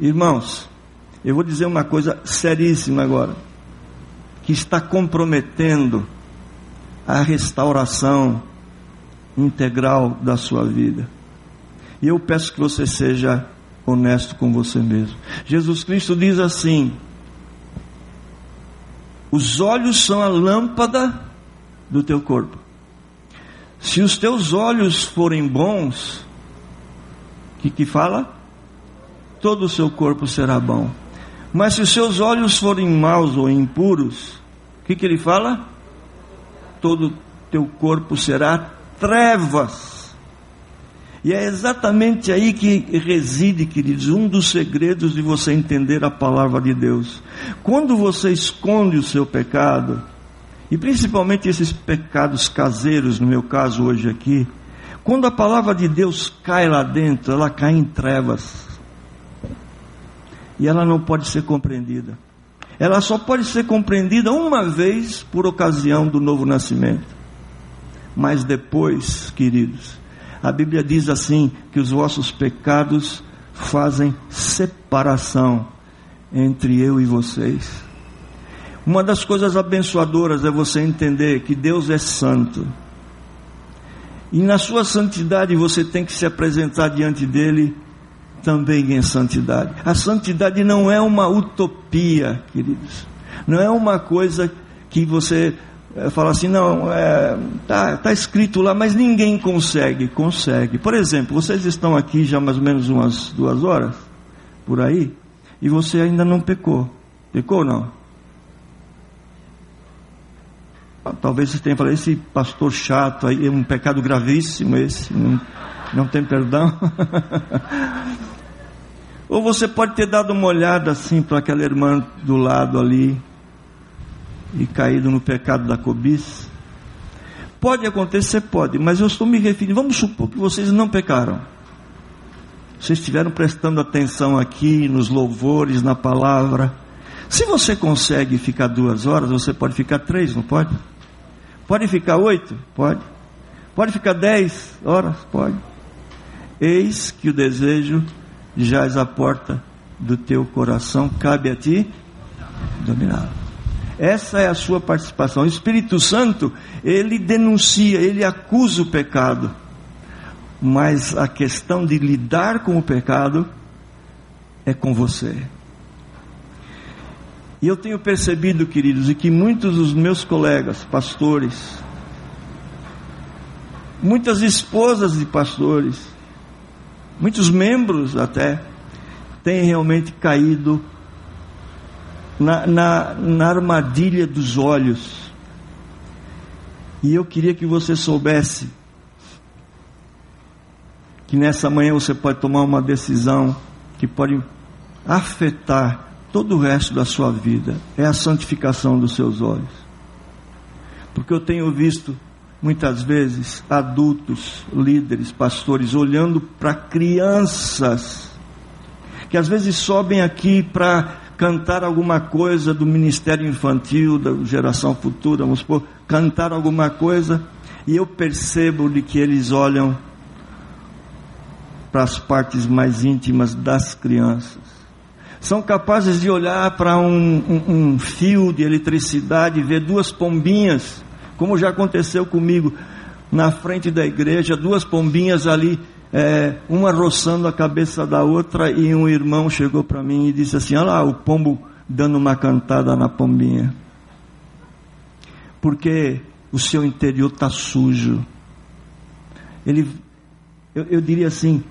S1: Irmãos, eu vou dizer uma coisa seríssima agora, que está comprometendo a restauração integral da sua vida. E eu peço que você seja honesto com você mesmo. Jesus Cristo diz assim: os olhos são a lâmpada do teu corpo. Se os teus olhos forem bons, o que, que fala? todo o seu corpo será bom. Mas se os seus olhos forem maus ou impuros, o que, que ele fala? Todo o teu corpo será trevas. E é exatamente aí que reside, queridos, um dos segredos de você entender a palavra de Deus. Quando você esconde o seu pecado, e principalmente esses pecados caseiros, no meu caso hoje aqui, quando a palavra de Deus cai lá dentro, ela cai em trevas e ela não pode ser compreendida. Ela só pode ser compreendida uma vez por ocasião do novo nascimento. Mas depois, queridos, a Bíblia diz assim: que os vossos pecados fazem separação entre eu e vocês. Uma das coisas abençoadoras é você entender que Deus é santo. E na sua santidade você tem que se apresentar diante dele também em santidade. A santidade não é uma utopia, queridos. Não é uma coisa que você é, fala assim, não, é, tá, tá escrito lá, mas ninguém consegue. Consegue. Por exemplo, vocês estão aqui já mais ou menos umas duas horas, por aí, e você ainda não pecou. Pecou ou não? Ah, talvez você tenha falado, esse pastor chato aí é um pecado gravíssimo esse, não, não tem perdão. Ou você pode ter dado uma olhada assim para aquela irmã do lado ali e caído no pecado da cobiça. Pode acontecer, pode, mas eu estou me referindo. Vamos supor que vocês não pecaram. Vocês estiveram prestando atenção aqui nos louvores, na palavra. Se você consegue ficar duas horas, você pode ficar três, não pode? Pode ficar oito? Pode. Pode ficar dez horas? Pode. Eis que o desejo jaz à porta do teu coração, cabe a ti dominá-lo. Essa é a sua participação. O Espírito Santo, ele denuncia, ele acusa o pecado. Mas a questão de lidar com o pecado é com você. E eu tenho percebido, queridos, e que muitos dos meus colegas, pastores, muitas esposas de pastores, muitos membros até, têm realmente caído na, na, na armadilha dos olhos. E eu queria que você soubesse que nessa manhã você pode tomar uma decisão que pode afetar todo o resto da sua vida. É a santificação dos seus olhos. Porque eu tenho visto muitas vezes adultos, líderes, pastores olhando para crianças que às vezes sobem aqui para cantar alguma coisa do ministério infantil, da geração futura, vamos supor, cantar alguma coisa, e eu percebo de que eles olham para as partes mais íntimas das crianças. São capazes de olhar para um, um, um fio de eletricidade ver duas pombinhas como já aconteceu comigo na frente da igreja, duas pombinhas ali, é, uma roçando a cabeça da outra, e um irmão chegou para mim e disse assim: Olha lá, o pombo dando uma cantada na pombinha. Porque o seu interior está sujo. Ele, eu, eu diria assim,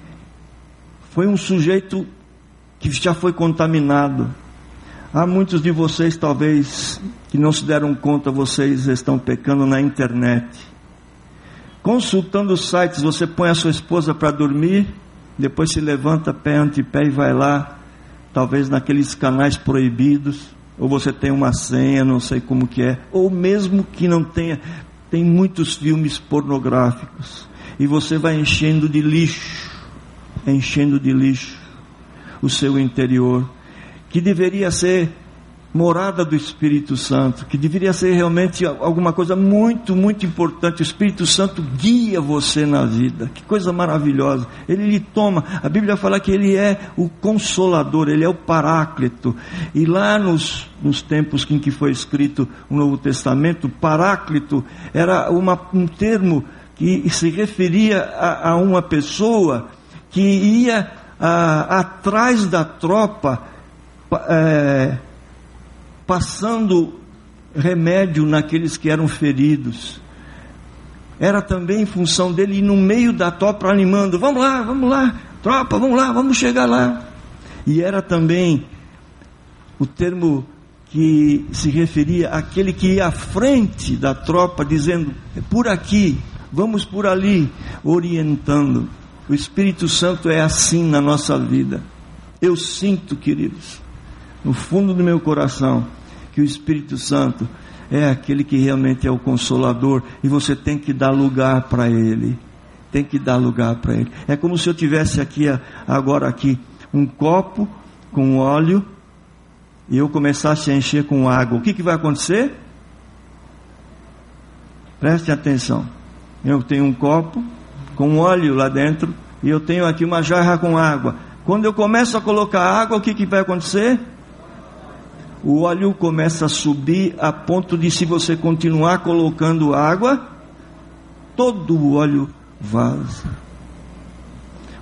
S1: foi um sujeito que já foi contaminado Há muitos de vocês, talvez, que não se deram conta, vocês estão pecando na internet. Consultando os sites, você põe a sua esposa para dormir, depois se levanta pé ante pé e vai lá, talvez naqueles canais proibidos, ou você tem uma senha, não sei como que é, ou mesmo que não tenha, tem muitos filmes pornográficos, e você vai enchendo de lixo, enchendo de lixo o seu interior que deveria ser morada do Espírito Santo, que deveria ser realmente alguma coisa muito, muito importante. O Espírito Santo guia você na vida. Que coisa maravilhosa. Ele lhe toma. A Bíblia fala que ele é o consolador, ele é o paráclito. E lá nos, nos tempos em que foi escrito o Novo Testamento, paráclito era uma, um termo que se referia a, a uma pessoa que ia a, atrás da tropa é, passando remédio naqueles que eram feridos. Era também função dele ir no meio da tropa animando: vamos lá, vamos lá, tropa, vamos lá, vamos chegar lá. E era também o termo que se referia àquele que ia à frente da tropa, dizendo: é por aqui, vamos por ali, orientando. O Espírito Santo é assim na nossa vida. Eu sinto, queridos, no fundo do meu coração, que o Espírito Santo é aquele que realmente é o consolador e você tem que dar lugar para ele. Tem que dar lugar para ele. É como se eu tivesse aqui agora aqui um copo com óleo e eu começasse a encher com água. O que, que vai acontecer? Preste atenção. Eu tenho um copo com óleo lá dentro e eu tenho aqui uma jarra com água. Quando eu começo a colocar água, o que, que vai acontecer? O óleo começa a subir a ponto de, se você continuar colocando água, todo o óleo vaza.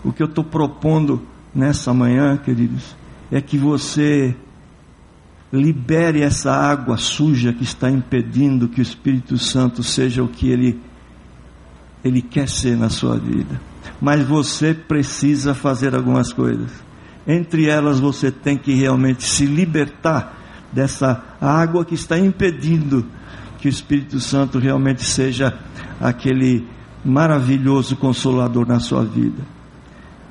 S1: O que eu estou propondo nessa manhã, queridos, é que você libere essa água suja que está impedindo que o Espírito Santo seja o que ele, ele quer ser na sua vida. Mas você precisa fazer algumas coisas. Entre elas, você tem que realmente se libertar dessa água que está impedindo que o Espírito Santo realmente seja aquele maravilhoso consolador na sua vida.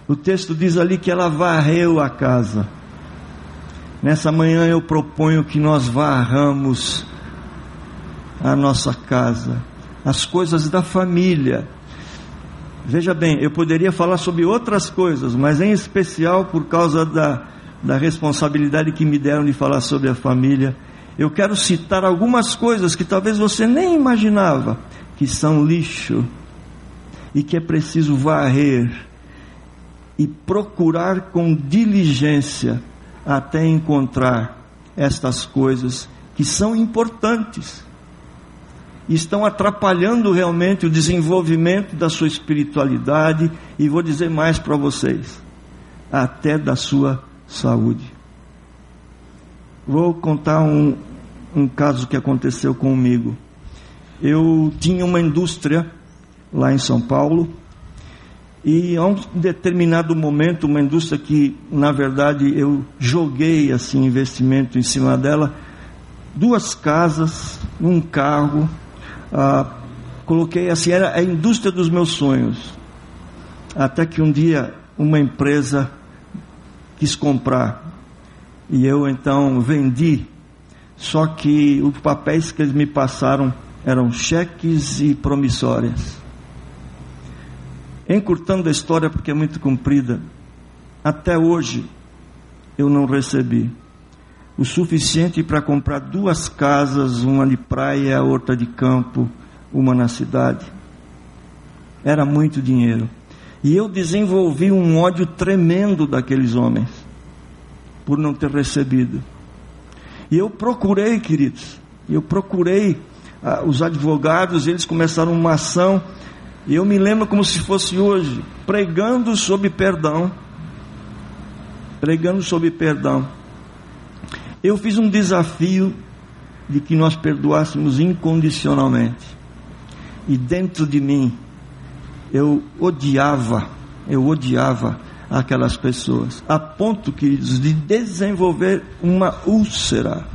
S1: O texto diz ali que ela varreu a casa. Nessa manhã eu proponho que nós varramos a nossa casa, as coisas da família. Veja bem, eu poderia falar sobre outras coisas, mas em especial por causa da, da responsabilidade que me deram de falar sobre a família, eu quero citar algumas coisas que talvez você nem imaginava que são lixo e que é preciso varrer e procurar com diligência até encontrar estas coisas que são importantes estão atrapalhando realmente o desenvolvimento da sua espiritualidade. E vou dizer mais para vocês, até da sua saúde. Vou contar um, um caso que aconteceu comigo. Eu tinha uma indústria lá em São Paulo e a um determinado momento, uma indústria que, na verdade, eu joguei assim investimento em cima dela, duas casas, um carro, ah, coloquei assim, era a indústria dos meus sonhos. Até que um dia uma empresa quis comprar e eu então vendi. Só que os papéis que eles me passaram eram cheques e promissórias. Encurtando a história porque é muito comprida, até hoje eu não recebi o suficiente para comprar duas casas, uma de praia, outra de campo, uma na cidade. Era muito dinheiro. E eu desenvolvi um ódio tremendo daqueles homens, por não ter recebido. E eu procurei, queridos, eu procurei ah, os advogados, eles começaram uma ação e eu me lembro como se fosse hoje, pregando sobre perdão. Pregando sobre perdão. Eu fiz um desafio de que nós perdoássemos incondicionalmente. E dentro de mim, eu odiava, eu odiava aquelas pessoas, a ponto, queridos, de desenvolver uma úlcera.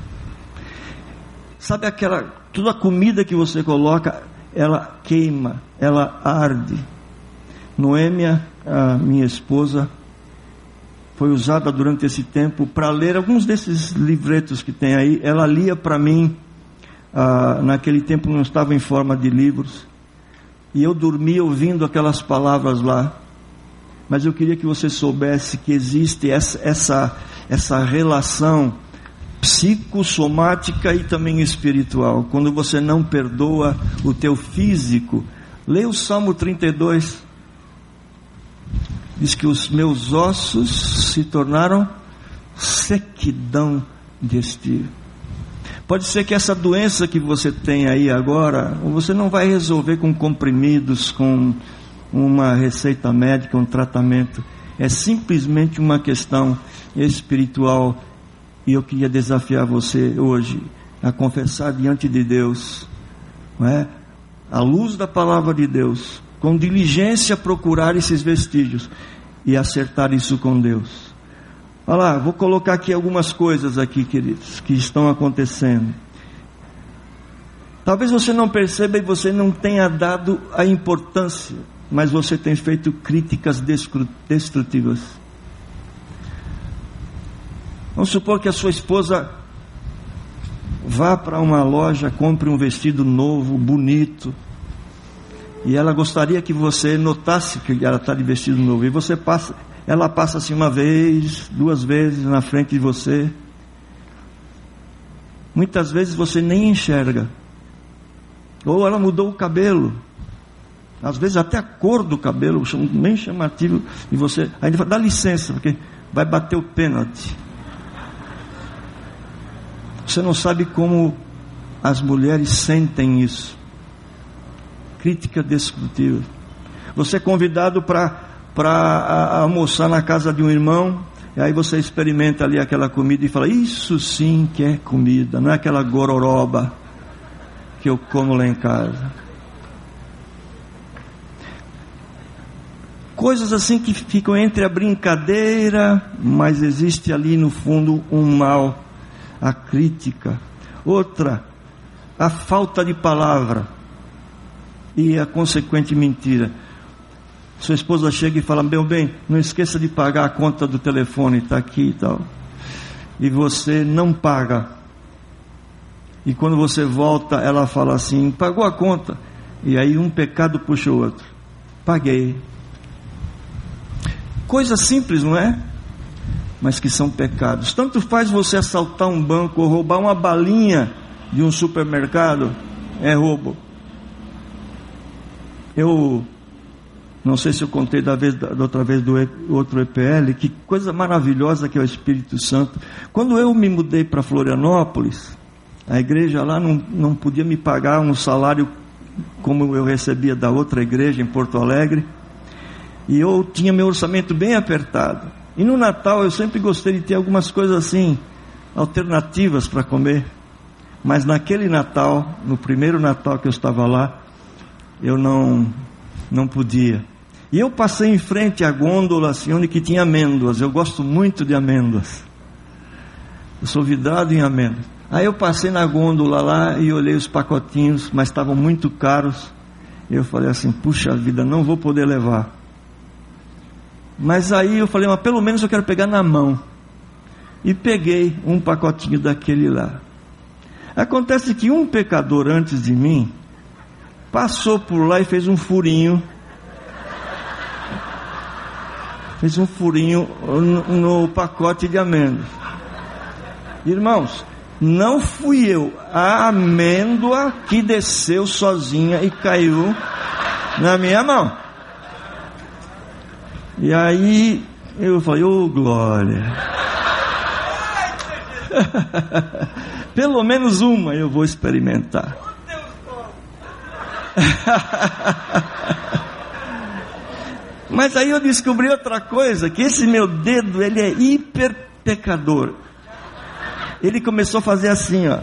S1: Sabe aquela, toda a comida que você coloca, ela queima, ela arde. Noêmia, a minha esposa, foi usada durante esse tempo para ler alguns desses livretos que tem aí. Ela lia para mim, ah, naquele tempo não estava em forma de livros, e eu dormia ouvindo aquelas palavras lá. Mas eu queria que você soubesse que existe essa, essa, essa relação psicossomática e também espiritual. Quando você não perdoa o teu físico, leia o Salmo 32. Diz que os meus ossos se tornaram sequidão de. Pode ser que essa doença que você tem aí agora, você não vai resolver com comprimidos, com uma receita médica, um tratamento. É simplesmente uma questão espiritual e eu queria desafiar você hoje a confessar diante de Deus, não é? à luz da palavra de Deus, com diligência procurar esses vestígios e acertar isso com Deus. Olha lá, vou colocar aqui algumas coisas aqui, queridos, que estão acontecendo. Talvez você não perceba e você não tenha dado a importância, mas você tem feito críticas destrutivas. Vamos supor que a sua esposa vá para uma loja, compre um vestido novo, bonito, e ela gostaria que você notasse que ela está de vestido novo, e você passa, ela passa assim uma vez, duas vezes na frente de você. Muitas vezes você nem enxerga. Ou ela mudou o cabelo. Às vezes até a cor do cabelo, bem chamativo, e você ainda fala, dá licença, porque vai bater o pênalti. Você não sabe como as mulheres sentem isso. Crítica destrutiva. Você é convidado para almoçar na casa de um irmão, e aí você experimenta ali aquela comida e fala: Isso sim que é comida, não é aquela gororoba que eu como lá em casa. Coisas assim que ficam entre a brincadeira, mas existe ali no fundo um mal, a crítica. Outra, a falta de palavra e a consequente mentira. Sua esposa chega e fala: Meu bem, não esqueça de pagar a conta do telefone, está aqui e tal. E você não paga. E quando você volta, ela fala assim: Pagou a conta. E aí um pecado puxa o outro. Paguei. Coisa simples, não é? Mas que são pecados. Tanto faz você assaltar um banco ou roubar uma balinha de um supermercado, é roubo. Eu não sei se eu contei da, vez, da outra vez do outro EPL, que coisa maravilhosa que é o Espírito Santo. Quando eu me mudei para Florianópolis, a igreja lá não, não podia me pagar um salário como eu recebia da outra igreja em Porto Alegre. E eu tinha meu orçamento bem apertado. E no Natal eu sempre gostei de ter algumas coisas assim, alternativas para comer. Mas naquele Natal, no primeiro Natal que eu estava lá, eu não, não podia. E eu passei em frente à gôndola assim, onde que tinha amêndoas. Eu gosto muito de amêndoas. Eu sou vidrado em amêndoas. Aí eu passei na gôndola lá e olhei os pacotinhos, mas estavam muito caros. E eu falei assim: puxa vida, não vou poder levar. Mas aí eu falei, mas pelo menos eu quero pegar na mão. E peguei um pacotinho daquele lá. Acontece que um pecador antes de mim passou por lá e fez um furinho. Fez um furinho no, no pacote de amêndoas. Irmãos, não fui eu, a amêndoa que desceu sozinha e caiu na minha mão. E aí eu falei, ô oh, glória. Pelo menos uma eu vou experimentar. Mas aí eu descobri outra coisa, que esse meu dedo, ele é hiper pecador. Ele começou a fazer assim, ó.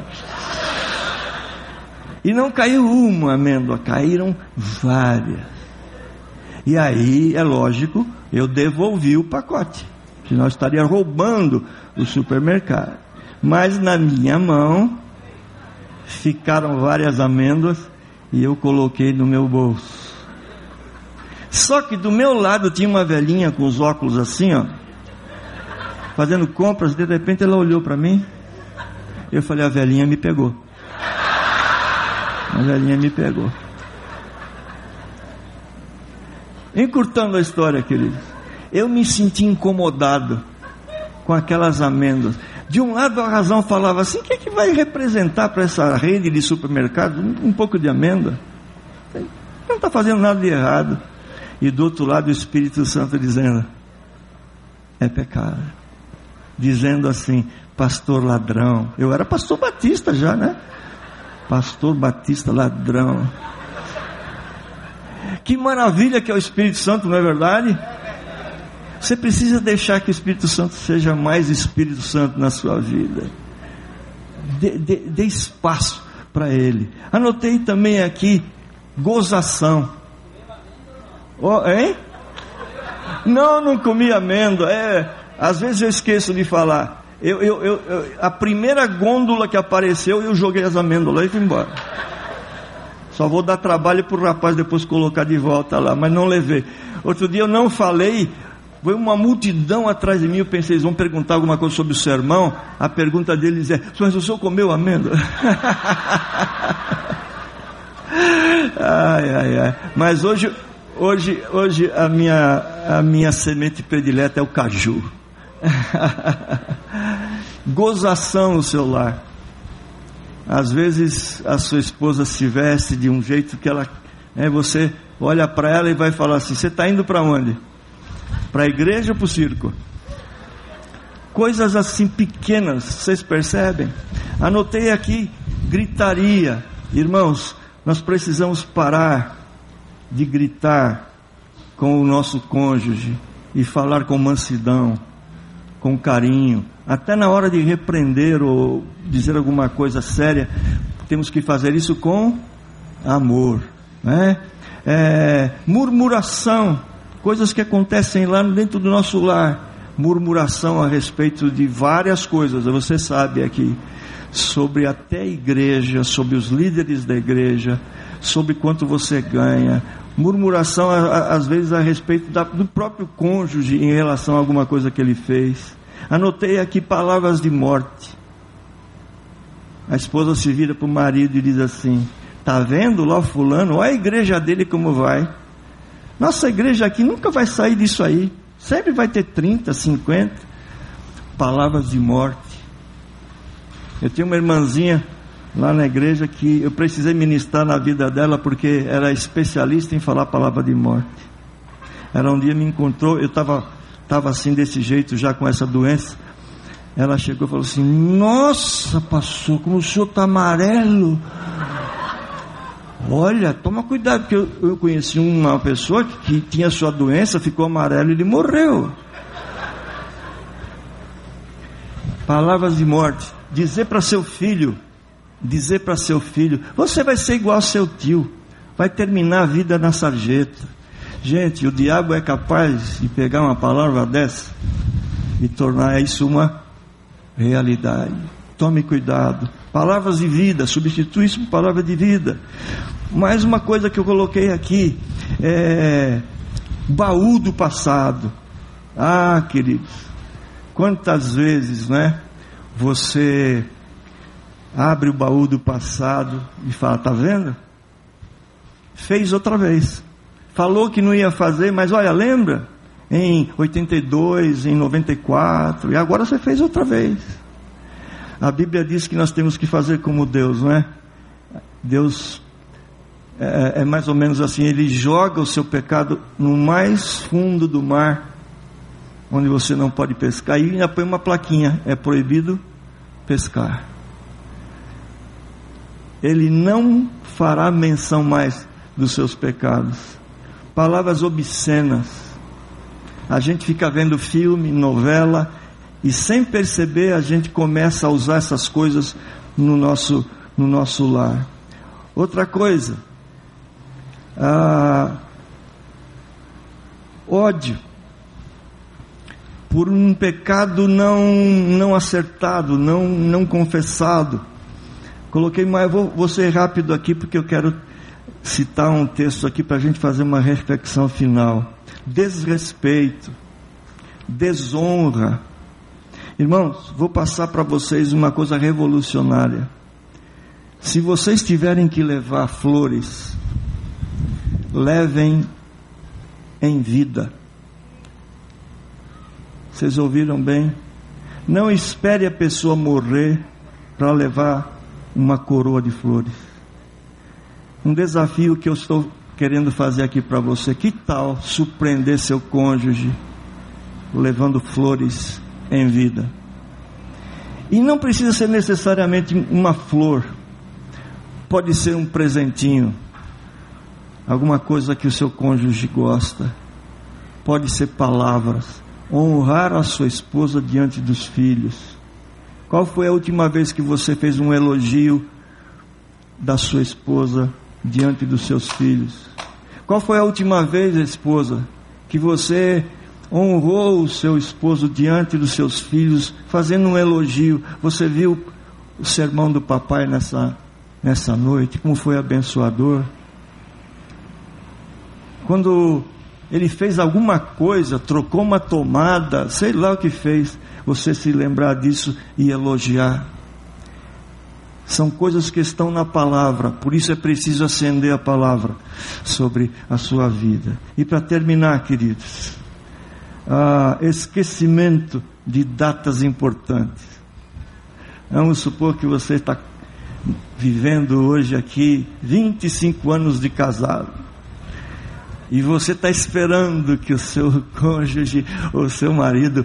S1: E não caiu uma amêndoa, caíram várias. E aí, é lógico, eu devolvi o pacote, senão estaria roubando o supermercado. Mas na minha mão ficaram várias amêndoas e eu coloquei no meu bolso. Só que do meu lado tinha uma velhinha com os óculos assim, ó, fazendo compras, de repente ela olhou para mim. Eu falei: "A velhinha me pegou". A velhinha me pegou. Encurtando a história, queridos, eu me senti incomodado com aquelas amêndoas. De um lado a razão falava assim: o que, é que vai representar para essa rede de supermercado um, pouco de amêndoa? Não está fazendo nada de errado. E do outro lado o Espírito Santo dizendo: é pecado. Dizendo assim: pastor ladrão. Eu era pastor batista já, né? Pastor batista ladrão. Que maravilha que é o Espírito Santo, não é verdade? Você precisa deixar que o Espírito Santo seja mais Espírito Santo na sua vida. Dê, dê, dê espaço para ele. Anotei também aqui gozação. Oh, hein? Não, não comi amêndoa. É, às vezes eu esqueço de falar. Eu, eu, eu, a primeira gôndola que apareceu, eu joguei as amêndoas e fui embora. Só vou dar trabalho para o rapaz depois colocar de volta lá, mas não levei. Outro dia eu não falei, foi uma multidão atrás de mim. Eu pensei, eles vão perguntar alguma coisa sobre o sermão. A pergunta deles é: Mas o senhor comeu amêndoa? ai, ai, ai. Mas hoje, hoje, hoje a minha, a minha semente predileta é o caju. Gozação no seu lar. Às vezes a sua esposa se veste de um jeito que ela, né, você olha para ela e vai falar assim: você está indo para onde? Para a igreja ou para o circo? Coisas assim pequenas, vocês percebem? Anotei aqui gritaria. Irmãos, nós precisamos parar de gritar com o nosso cônjuge e falar com mansidão, com carinho. Até na hora de repreender ou dizer alguma coisa séria, temos que fazer isso com amor. Né? É, murmuração, coisas que acontecem lá dentro do nosso lar. Murmuração a respeito de várias coisas, você sabe aqui sobre até a igreja, sobre os líderes da igreja, sobre quanto você ganha, murmuração às vezes a respeito da, do próprio cônjuge em relação a alguma coisa que ele fez. Anotei aqui palavras de morte. A esposa se vira para o marido e diz assim: Tá vendo lá o fulano? Olha a igreja dele como vai. Nossa igreja aqui nunca vai sair disso aí. Sempre vai ter 30, 50 palavras de morte. Eu tinha uma irmãzinha lá na igreja que eu precisei ministrar na vida dela porque era especialista em falar a palavra de morte. Ela um dia me encontrou, eu estava tava assim desse jeito já com essa doença. Ela chegou e falou assim: Nossa, pastor, como o senhor está amarelo. Olha, toma cuidado, porque eu, eu conheci uma pessoa que, que tinha sua doença, ficou amarelo e ele morreu. Palavras de morte dizer para seu filho, dizer para seu filho, você vai ser igual ao seu tio, vai terminar a vida na sarjeta. Gente, o diabo é capaz de pegar uma palavra dessa e tornar isso uma realidade. Tome cuidado. Palavras de vida, substitui isso por palavra de vida. Mais uma coisa que eu coloquei aqui é baú do passado. Ah, queridos, quantas vezes, né? você abre o baú do passado e fala: Está vendo? Fez outra vez. Falou que não ia fazer, mas olha, lembra? Em 82, em 94, e agora você fez outra vez. A Bíblia diz que nós temos que fazer como Deus, não é? Deus é, é mais ou menos assim: Ele joga o seu pecado no mais fundo do mar onde você não pode pescar, e ainda põe uma plaquinha: é proibido pescar. Ele não fará menção mais dos seus pecados. Palavras obscenas. A gente fica vendo filme, novela, e sem perceber a gente começa a usar essas coisas no nosso, no nosso lar. Outra coisa, ah, ódio por um pecado não, não acertado, não, não confessado. Coloquei, mas vou, vou ser rápido aqui porque eu quero citar um texto aqui para a gente fazer uma reflexão final. Desrespeito, desonra. Irmãos, vou passar para vocês uma coisa revolucionária. Se vocês tiverem que levar flores, levem em vida. Vocês ouviram bem? Não espere a pessoa morrer para levar uma coroa de flores. Um desafio que eu estou querendo fazer aqui para você. Que tal surpreender seu cônjuge levando flores em vida? E não precisa ser necessariamente uma flor. Pode ser um presentinho. Alguma coisa que o seu cônjuge gosta. Pode ser palavras honrar a sua esposa diante dos filhos. Qual foi a última vez que você fez um elogio da sua esposa diante dos seus filhos? Qual foi a última vez, esposa, que você honrou o seu esposo diante dos seus filhos, fazendo um elogio? Você viu o sermão do papai nessa, nessa noite, como foi abençoador? Quando ele fez alguma coisa, trocou uma tomada, sei lá o que fez, você se lembrar disso e elogiar. São coisas que estão na palavra, por isso é preciso acender a palavra sobre a sua vida. E para terminar, queridos, ah, esquecimento de datas importantes. Vamos supor que você está vivendo hoje aqui 25 anos de casado e você está esperando que o seu cônjuge ou seu marido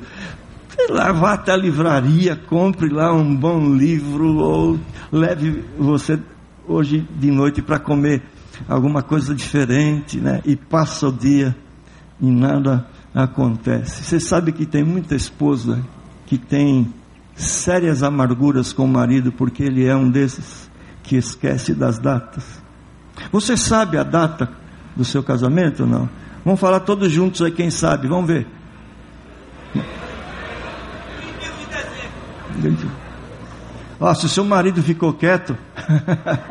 S1: sei lá, vá até a livraria, compre lá um bom livro, ou leve você hoje de noite para comer alguma coisa diferente, né? E passa o dia e nada acontece. Você sabe que tem muita esposa que tem sérias amarguras com o marido porque ele é um desses que esquece das datas. Você sabe a data do seu casamento ou não? Vamos falar todos juntos aí, quem sabe? Vamos ver. Ó, se o seu marido ficou quieto,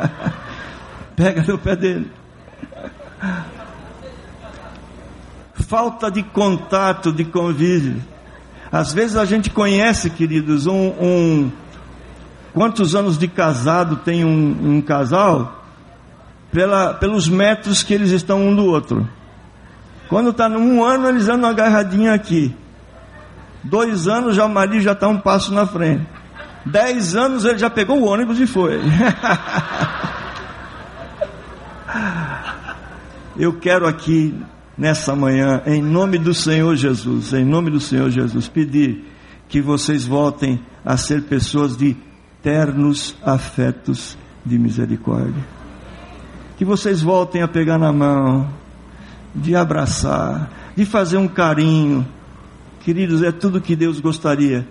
S1: pega no pé dele. Falta de contato, de convívio. Às vezes a gente conhece, queridos, um, um quantos anos de casado tem um, um casal pela, pelos metros que eles estão um do outro. Quando está num ano, eles andam agarradinho aqui. Dois anos, já o marido já está um passo na frente. Dez anos, ele já pegou o ônibus e foi. Eu quero aqui, nessa manhã, em nome do Senhor Jesus, em nome do Senhor Jesus, pedir que vocês voltem a ser pessoas de ternos afetos de misericórdia. Que vocês voltem a pegar na mão, de abraçar, de fazer um carinho. Queridos, é tudo que Deus gostaria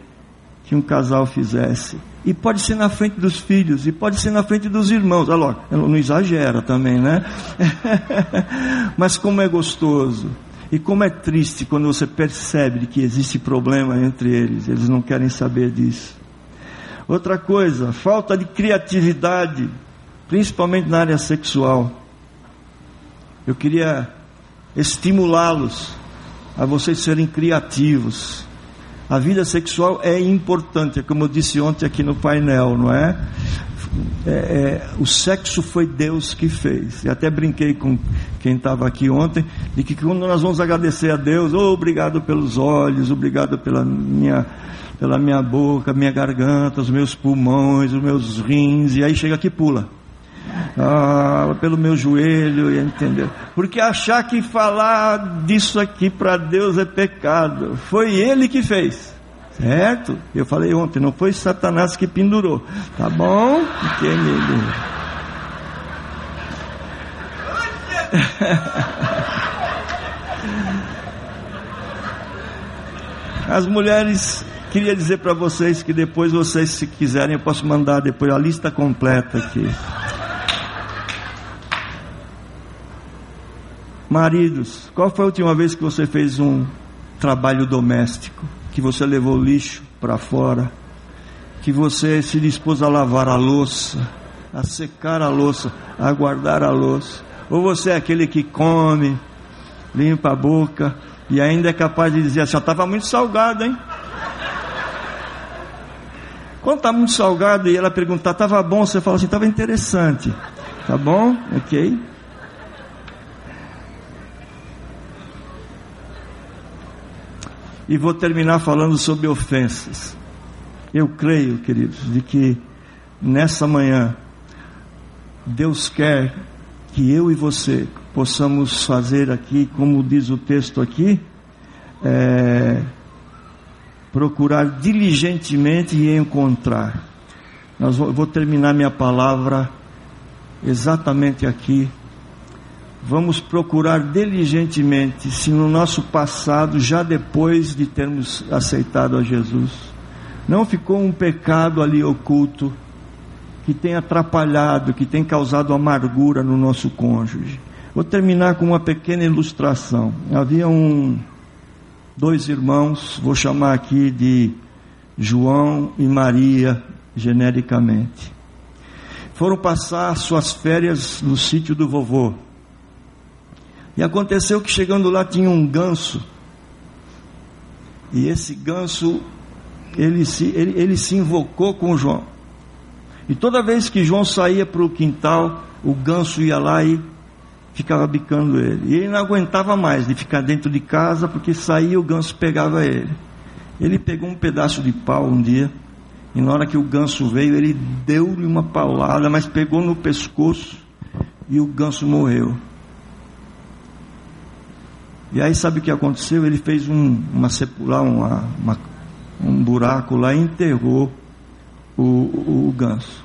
S1: que um casal fizesse. E pode ser na frente dos filhos, e pode ser na frente dos irmãos. Olha lá, não exagera também, né? Mas como é gostoso. E como é triste quando você percebe que existe problema entre eles, eles não querem saber disso. Outra coisa, falta de criatividade, principalmente na área sexual. Eu queria estimulá-los a vocês serem criativos. A vida sexual é importante, é como eu disse ontem aqui no painel, não é? É, é, o sexo foi Deus que fez. E até brinquei com quem estava aqui ontem, de que quando nós vamos agradecer a Deus, oh, obrigado pelos olhos, obrigado pela minha, pela minha boca, minha garganta, os meus pulmões, os meus rins, e aí chega aqui pula ah, pelo meu joelho, entendeu? Porque achar que falar disso aqui para Deus é pecado. Foi Ele que fez. Certo? Eu falei ontem, não foi Satanás que pendurou. Tá bom? Porque ele. As mulheres, queria dizer para vocês que depois vocês, se quiserem, eu posso mandar depois a lista completa aqui. Maridos, qual foi a última vez que você fez um trabalho doméstico? Que você levou lixo para fora? Que você se dispôs a lavar a louça, a secar a louça, a guardar a louça? Ou você é aquele que come, limpa a boca e ainda é capaz de dizer assim: estava muito salgado, hein? Quando está muito salgado e ela perguntar, estava bom, você fala assim, estava interessante. Tá bom? Ok? E vou terminar falando sobre ofensas. Eu creio, queridos, de que nessa manhã Deus quer que eu e você possamos fazer aqui, como diz o texto aqui, é, procurar diligentemente e encontrar. Nós vou terminar minha palavra exatamente aqui vamos procurar diligentemente se no nosso passado, já depois de termos aceitado a Jesus, não ficou um pecado ali oculto que tem atrapalhado, que tem causado amargura no nosso cônjuge. Vou terminar com uma pequena ilustração. Havia um dois irmãos, vou chamar aqui de João e Maria genericamente. Foram passar suas férias no sítio do vovô. E aconteceu que chegando lá tinha um ganso. E esse ganso, ele se, ele, ele se invocou com João. E toda vez que João saía para o quintal, o ganso ia lá e ficava bicando ele. E ele não aguentava mais de ficar dentro de casa, porque saía o ganso pegava ele. Ele pegou um pedaço de pau um dia, e na hora que o ganso veio, ele deu-lhe uma paulada, mas pegou no pescoço e o ganso morreu. E aí sabe o que aconteceu? Ele fez um, uma, uma, uma um buraco lá e enterrou o, o, o ganso.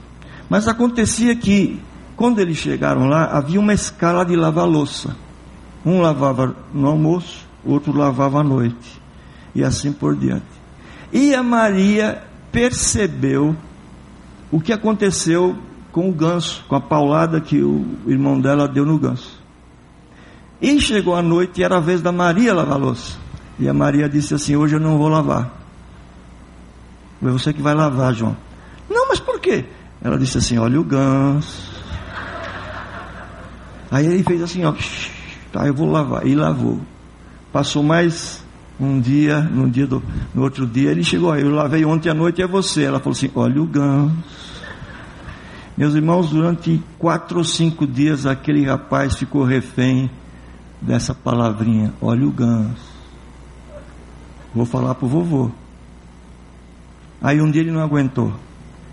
S1: Mas acontecia que, quando eles chegaram lá, havia uma escala de lavar louça. Um lavava no almoço, outro lavava à noite. E assim por diante. E a Maria percebeu o que aconteceu com o ganso, com a paulada que o irmão dela deu no ganso. E chegou a noite e era a vez da Maria lavar a louça. E a Maria disse assim: Hoje eu não vou lavar. É você que vai lavar, João. Não, mas por quê? Ela disse assim: Olha o ganso. Aí ele fez assim: Ó, tá, eu vou lavar. E lavou. Passou mais um dia, no dia do, no outro dia, ele chegou. Eu lavei ontem à noite, é você. Ela falou assim: Olha o ganso. Meus irmãos, durante quatro ou cinco dias, aquele rapaz ficou refém dessa palavrinha: Olha o ganso. Vou falar para o vovô. Aí um dia ele não aguentou.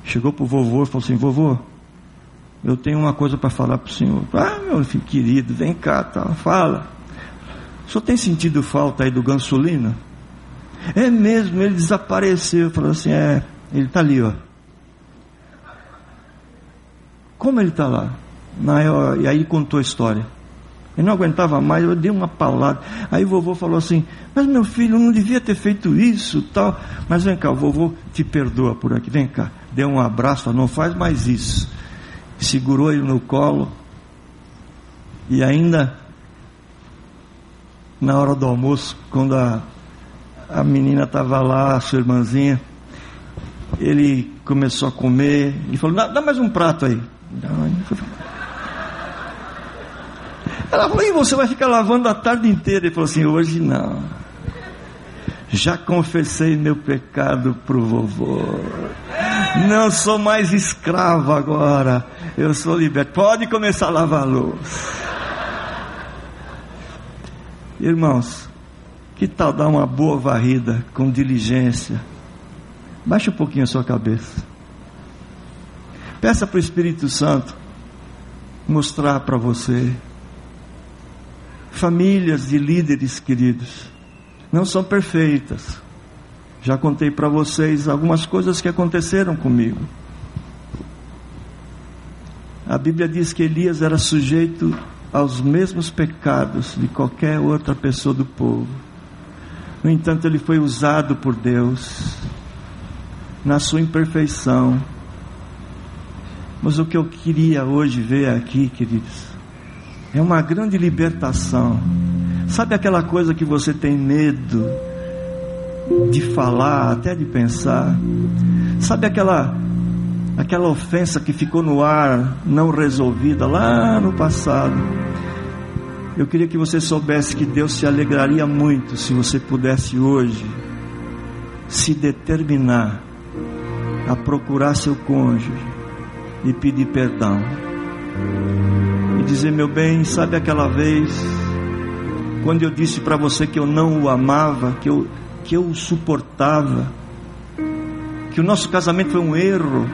S1: Chegou para o vovô e falou assim: Vovô, eu tenho uma coisa para falar para o senhor. Ah, meu filho querido, vem cá, tá, fala. O senhor tem sentido falta aí do gansolino? É mesmo, ele desapareceu. Falou assim: É, ele está ali, ó. Como ele está lá? E aí contou a história. Ele não aguentava mais, eu dei uma paulada. Aí o vovô falou assim: Mas meu filho, não devia ter feito isso, tal. Mas vem cá, o vovô te perdoa por aqui, vem cá. Deu um abraço, falou, não faz mais isso. Segurou ele no colo. E ainda, na hora do almoço, quando a, a menina estava lá, sua irmãzinha, ele começou a comer e falou: Dá, dá mais um prato aí. Ela falou: E você vai ficar lavando a tarde inteira? Ele falou assim: Hoje não. Já confessei meu pecado para o vovô. Não sou mais escravo agora. Eu sou liberto. Pode começar a lavar a luz. Irmãos, que tal dar uma boa varrida com diligência? Baixe um pouquinho a sua cabeça. Peça para o Espírito Santo mostrar para você. Famílias de líderes queridos não são perfeitas. Já contei para vocês algumas coisas que aconteceram comigo. A Bíblia diz que Elias era sujeito aos mesmos pecados de qualquer outra pessoa do povo. No entanto, ele foi usado por Deus na sua imperfeição mas o que eu queria hoje ver aqui, queridos, é uma grande libertação. Sabe aquela coisa que você tem medo de falar, até de pensar? Sabe aquela aquela ofensa que ficou no ar, não resolvida lá no passado? Eu queria que você soubesse que Deus se alegraria muito se você pudesse hoje se determinar a procurar seu cônjuge e pedir perdão. E dizer, meu bem, sabe aquela vez quando eu disse para você que eu não o amava, que eu, que eu o suportava, que o nosso casamento foi um erro.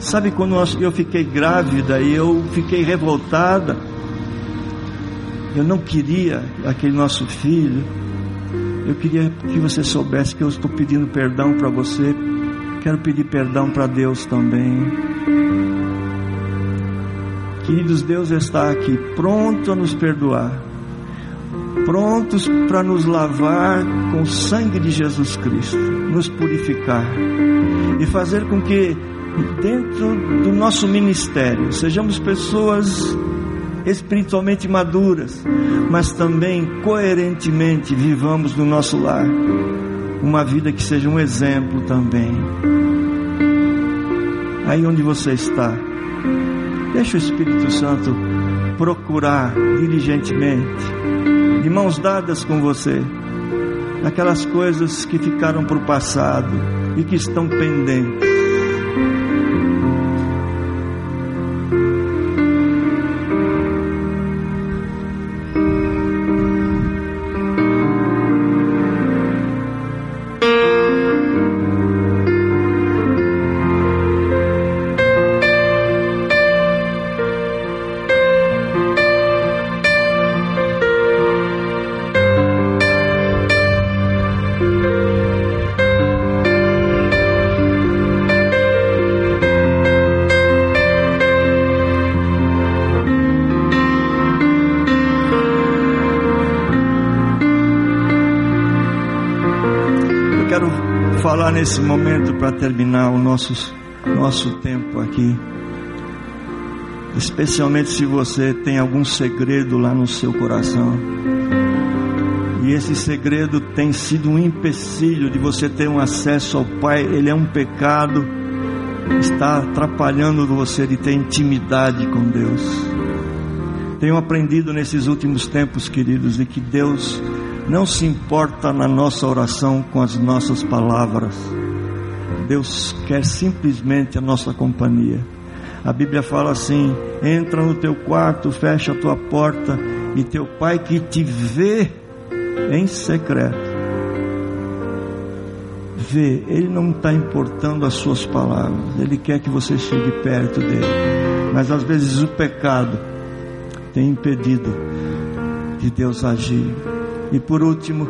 S1: Sabe quando eu fiquei grávida e eu fiquei revoltada? Eu não queria aquele nosso filho. Eu queria que você soubesse que eu estou pedindo perdão para você Quero pedir perdão para Deus também. Queridos, Deus está aqui pronto a nos perdoar, prontos para nos lavar com o sangue de Jesus Cristo, nos purificar e fazer com que dentro do nosso ministério sejamos pessoas espiritualmente maduras, mas também coerentemente vivamos no nosso lar uma vida que seja um exemplo também. Aí onde você está, deixa o Espírito Santo procurar diligentemente, de mãos dadas com você, aquelas coisas que ficaram para o passado e que estão pendentes. Nesse momento para terminar o nosso, nosso tempo aqui. Especialmente se você tem algum segredo lá no seu coração. E esse segredo tem sido um empecilho de você ter um acesso ao Pai. Ele é um pecado, está atrapalhando você de ter intimidade com Deus. Tenho aprendido nesses últimos tempos, queridos, de que Deus não se importa na nossa oração com as nossas palavras. Deus quer simplesmente a nossa companhia. A Bíblia fala assim: entra no teu quarto, fecha a tua porta, e teu pai que te vê em secreto, vê, ele não está importando as suas palavras, ele quer que você chegue perto dele. Mas às vezes o pecado tem impedido de Deus agir. E por último,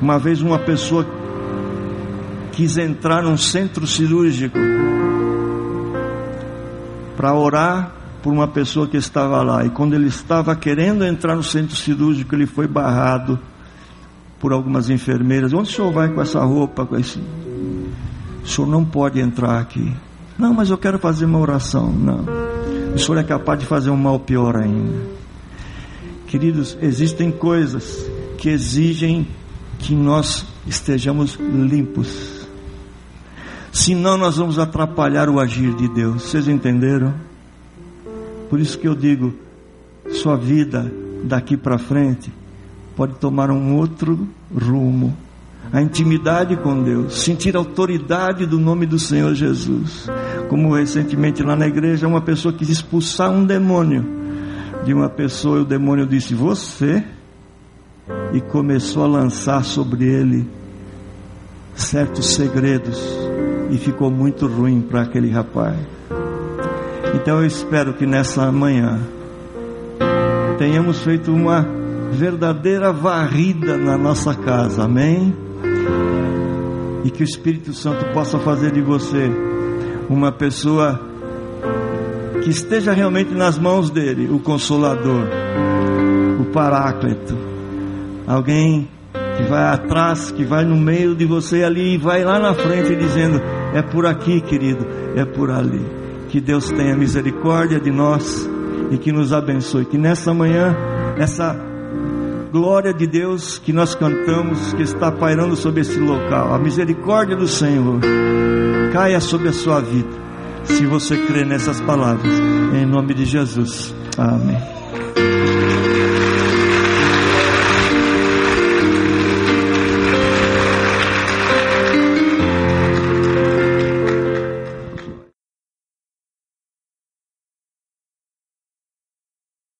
S1: uma vez uma pessoa quis entrar num centro cirúrgico para orar por uma pessoa que estava lá. E quando ele estava querendo entrar no centro cirúrgico, ele foi barrado por algumas enfermeiras. Onde o senhor vai com essa roupa? Com esse... O senhor não pode entrar aqui. Não, mas eu quero fazer uma oração. Não. O senhor é capaz de fazer um mal pior ainda. Queridos, existem coisas que exigem que nós estejamos limpos. Senão nós vamos atrapalhar o agir de Deus. Vocês entenderam? Por isso que eu digo, sua vida daqui para frente pode tomar um outro rumo. A intimidade com Deus, sentir a autoridade do nome do Senhor Jesus. Como recentemente lá na igreja, uma pessoa quis expulsar um demônio de uma pessoa e o demônio disse: Você? E começou a lançar sobre ele certos segredos e ficou muito ruim para aquele rapaz. Então eu espero que nessa manhã tenhamos feito uma verdadeira varrida na nossa casa, amém? E que o Espírito Santo possa fazer de você uma pessoa que esteja realmente nas mãos dele, o Consolador, o Paráclito, alguém que vai atrás, que vai no meio de você ali e vai lá na frente dizendo: é por aqui, querido, é por ali. Que Deus tenha misericórdia de nós e que nos abençoe. Que nessa manhã, essa glória de Deus que nós cantamos, que está pairando sobre esse local, a misericórdia do Senhor, caia sobre a sua vida. Se você crê nessas palavras, em nome de Jesus. Amém.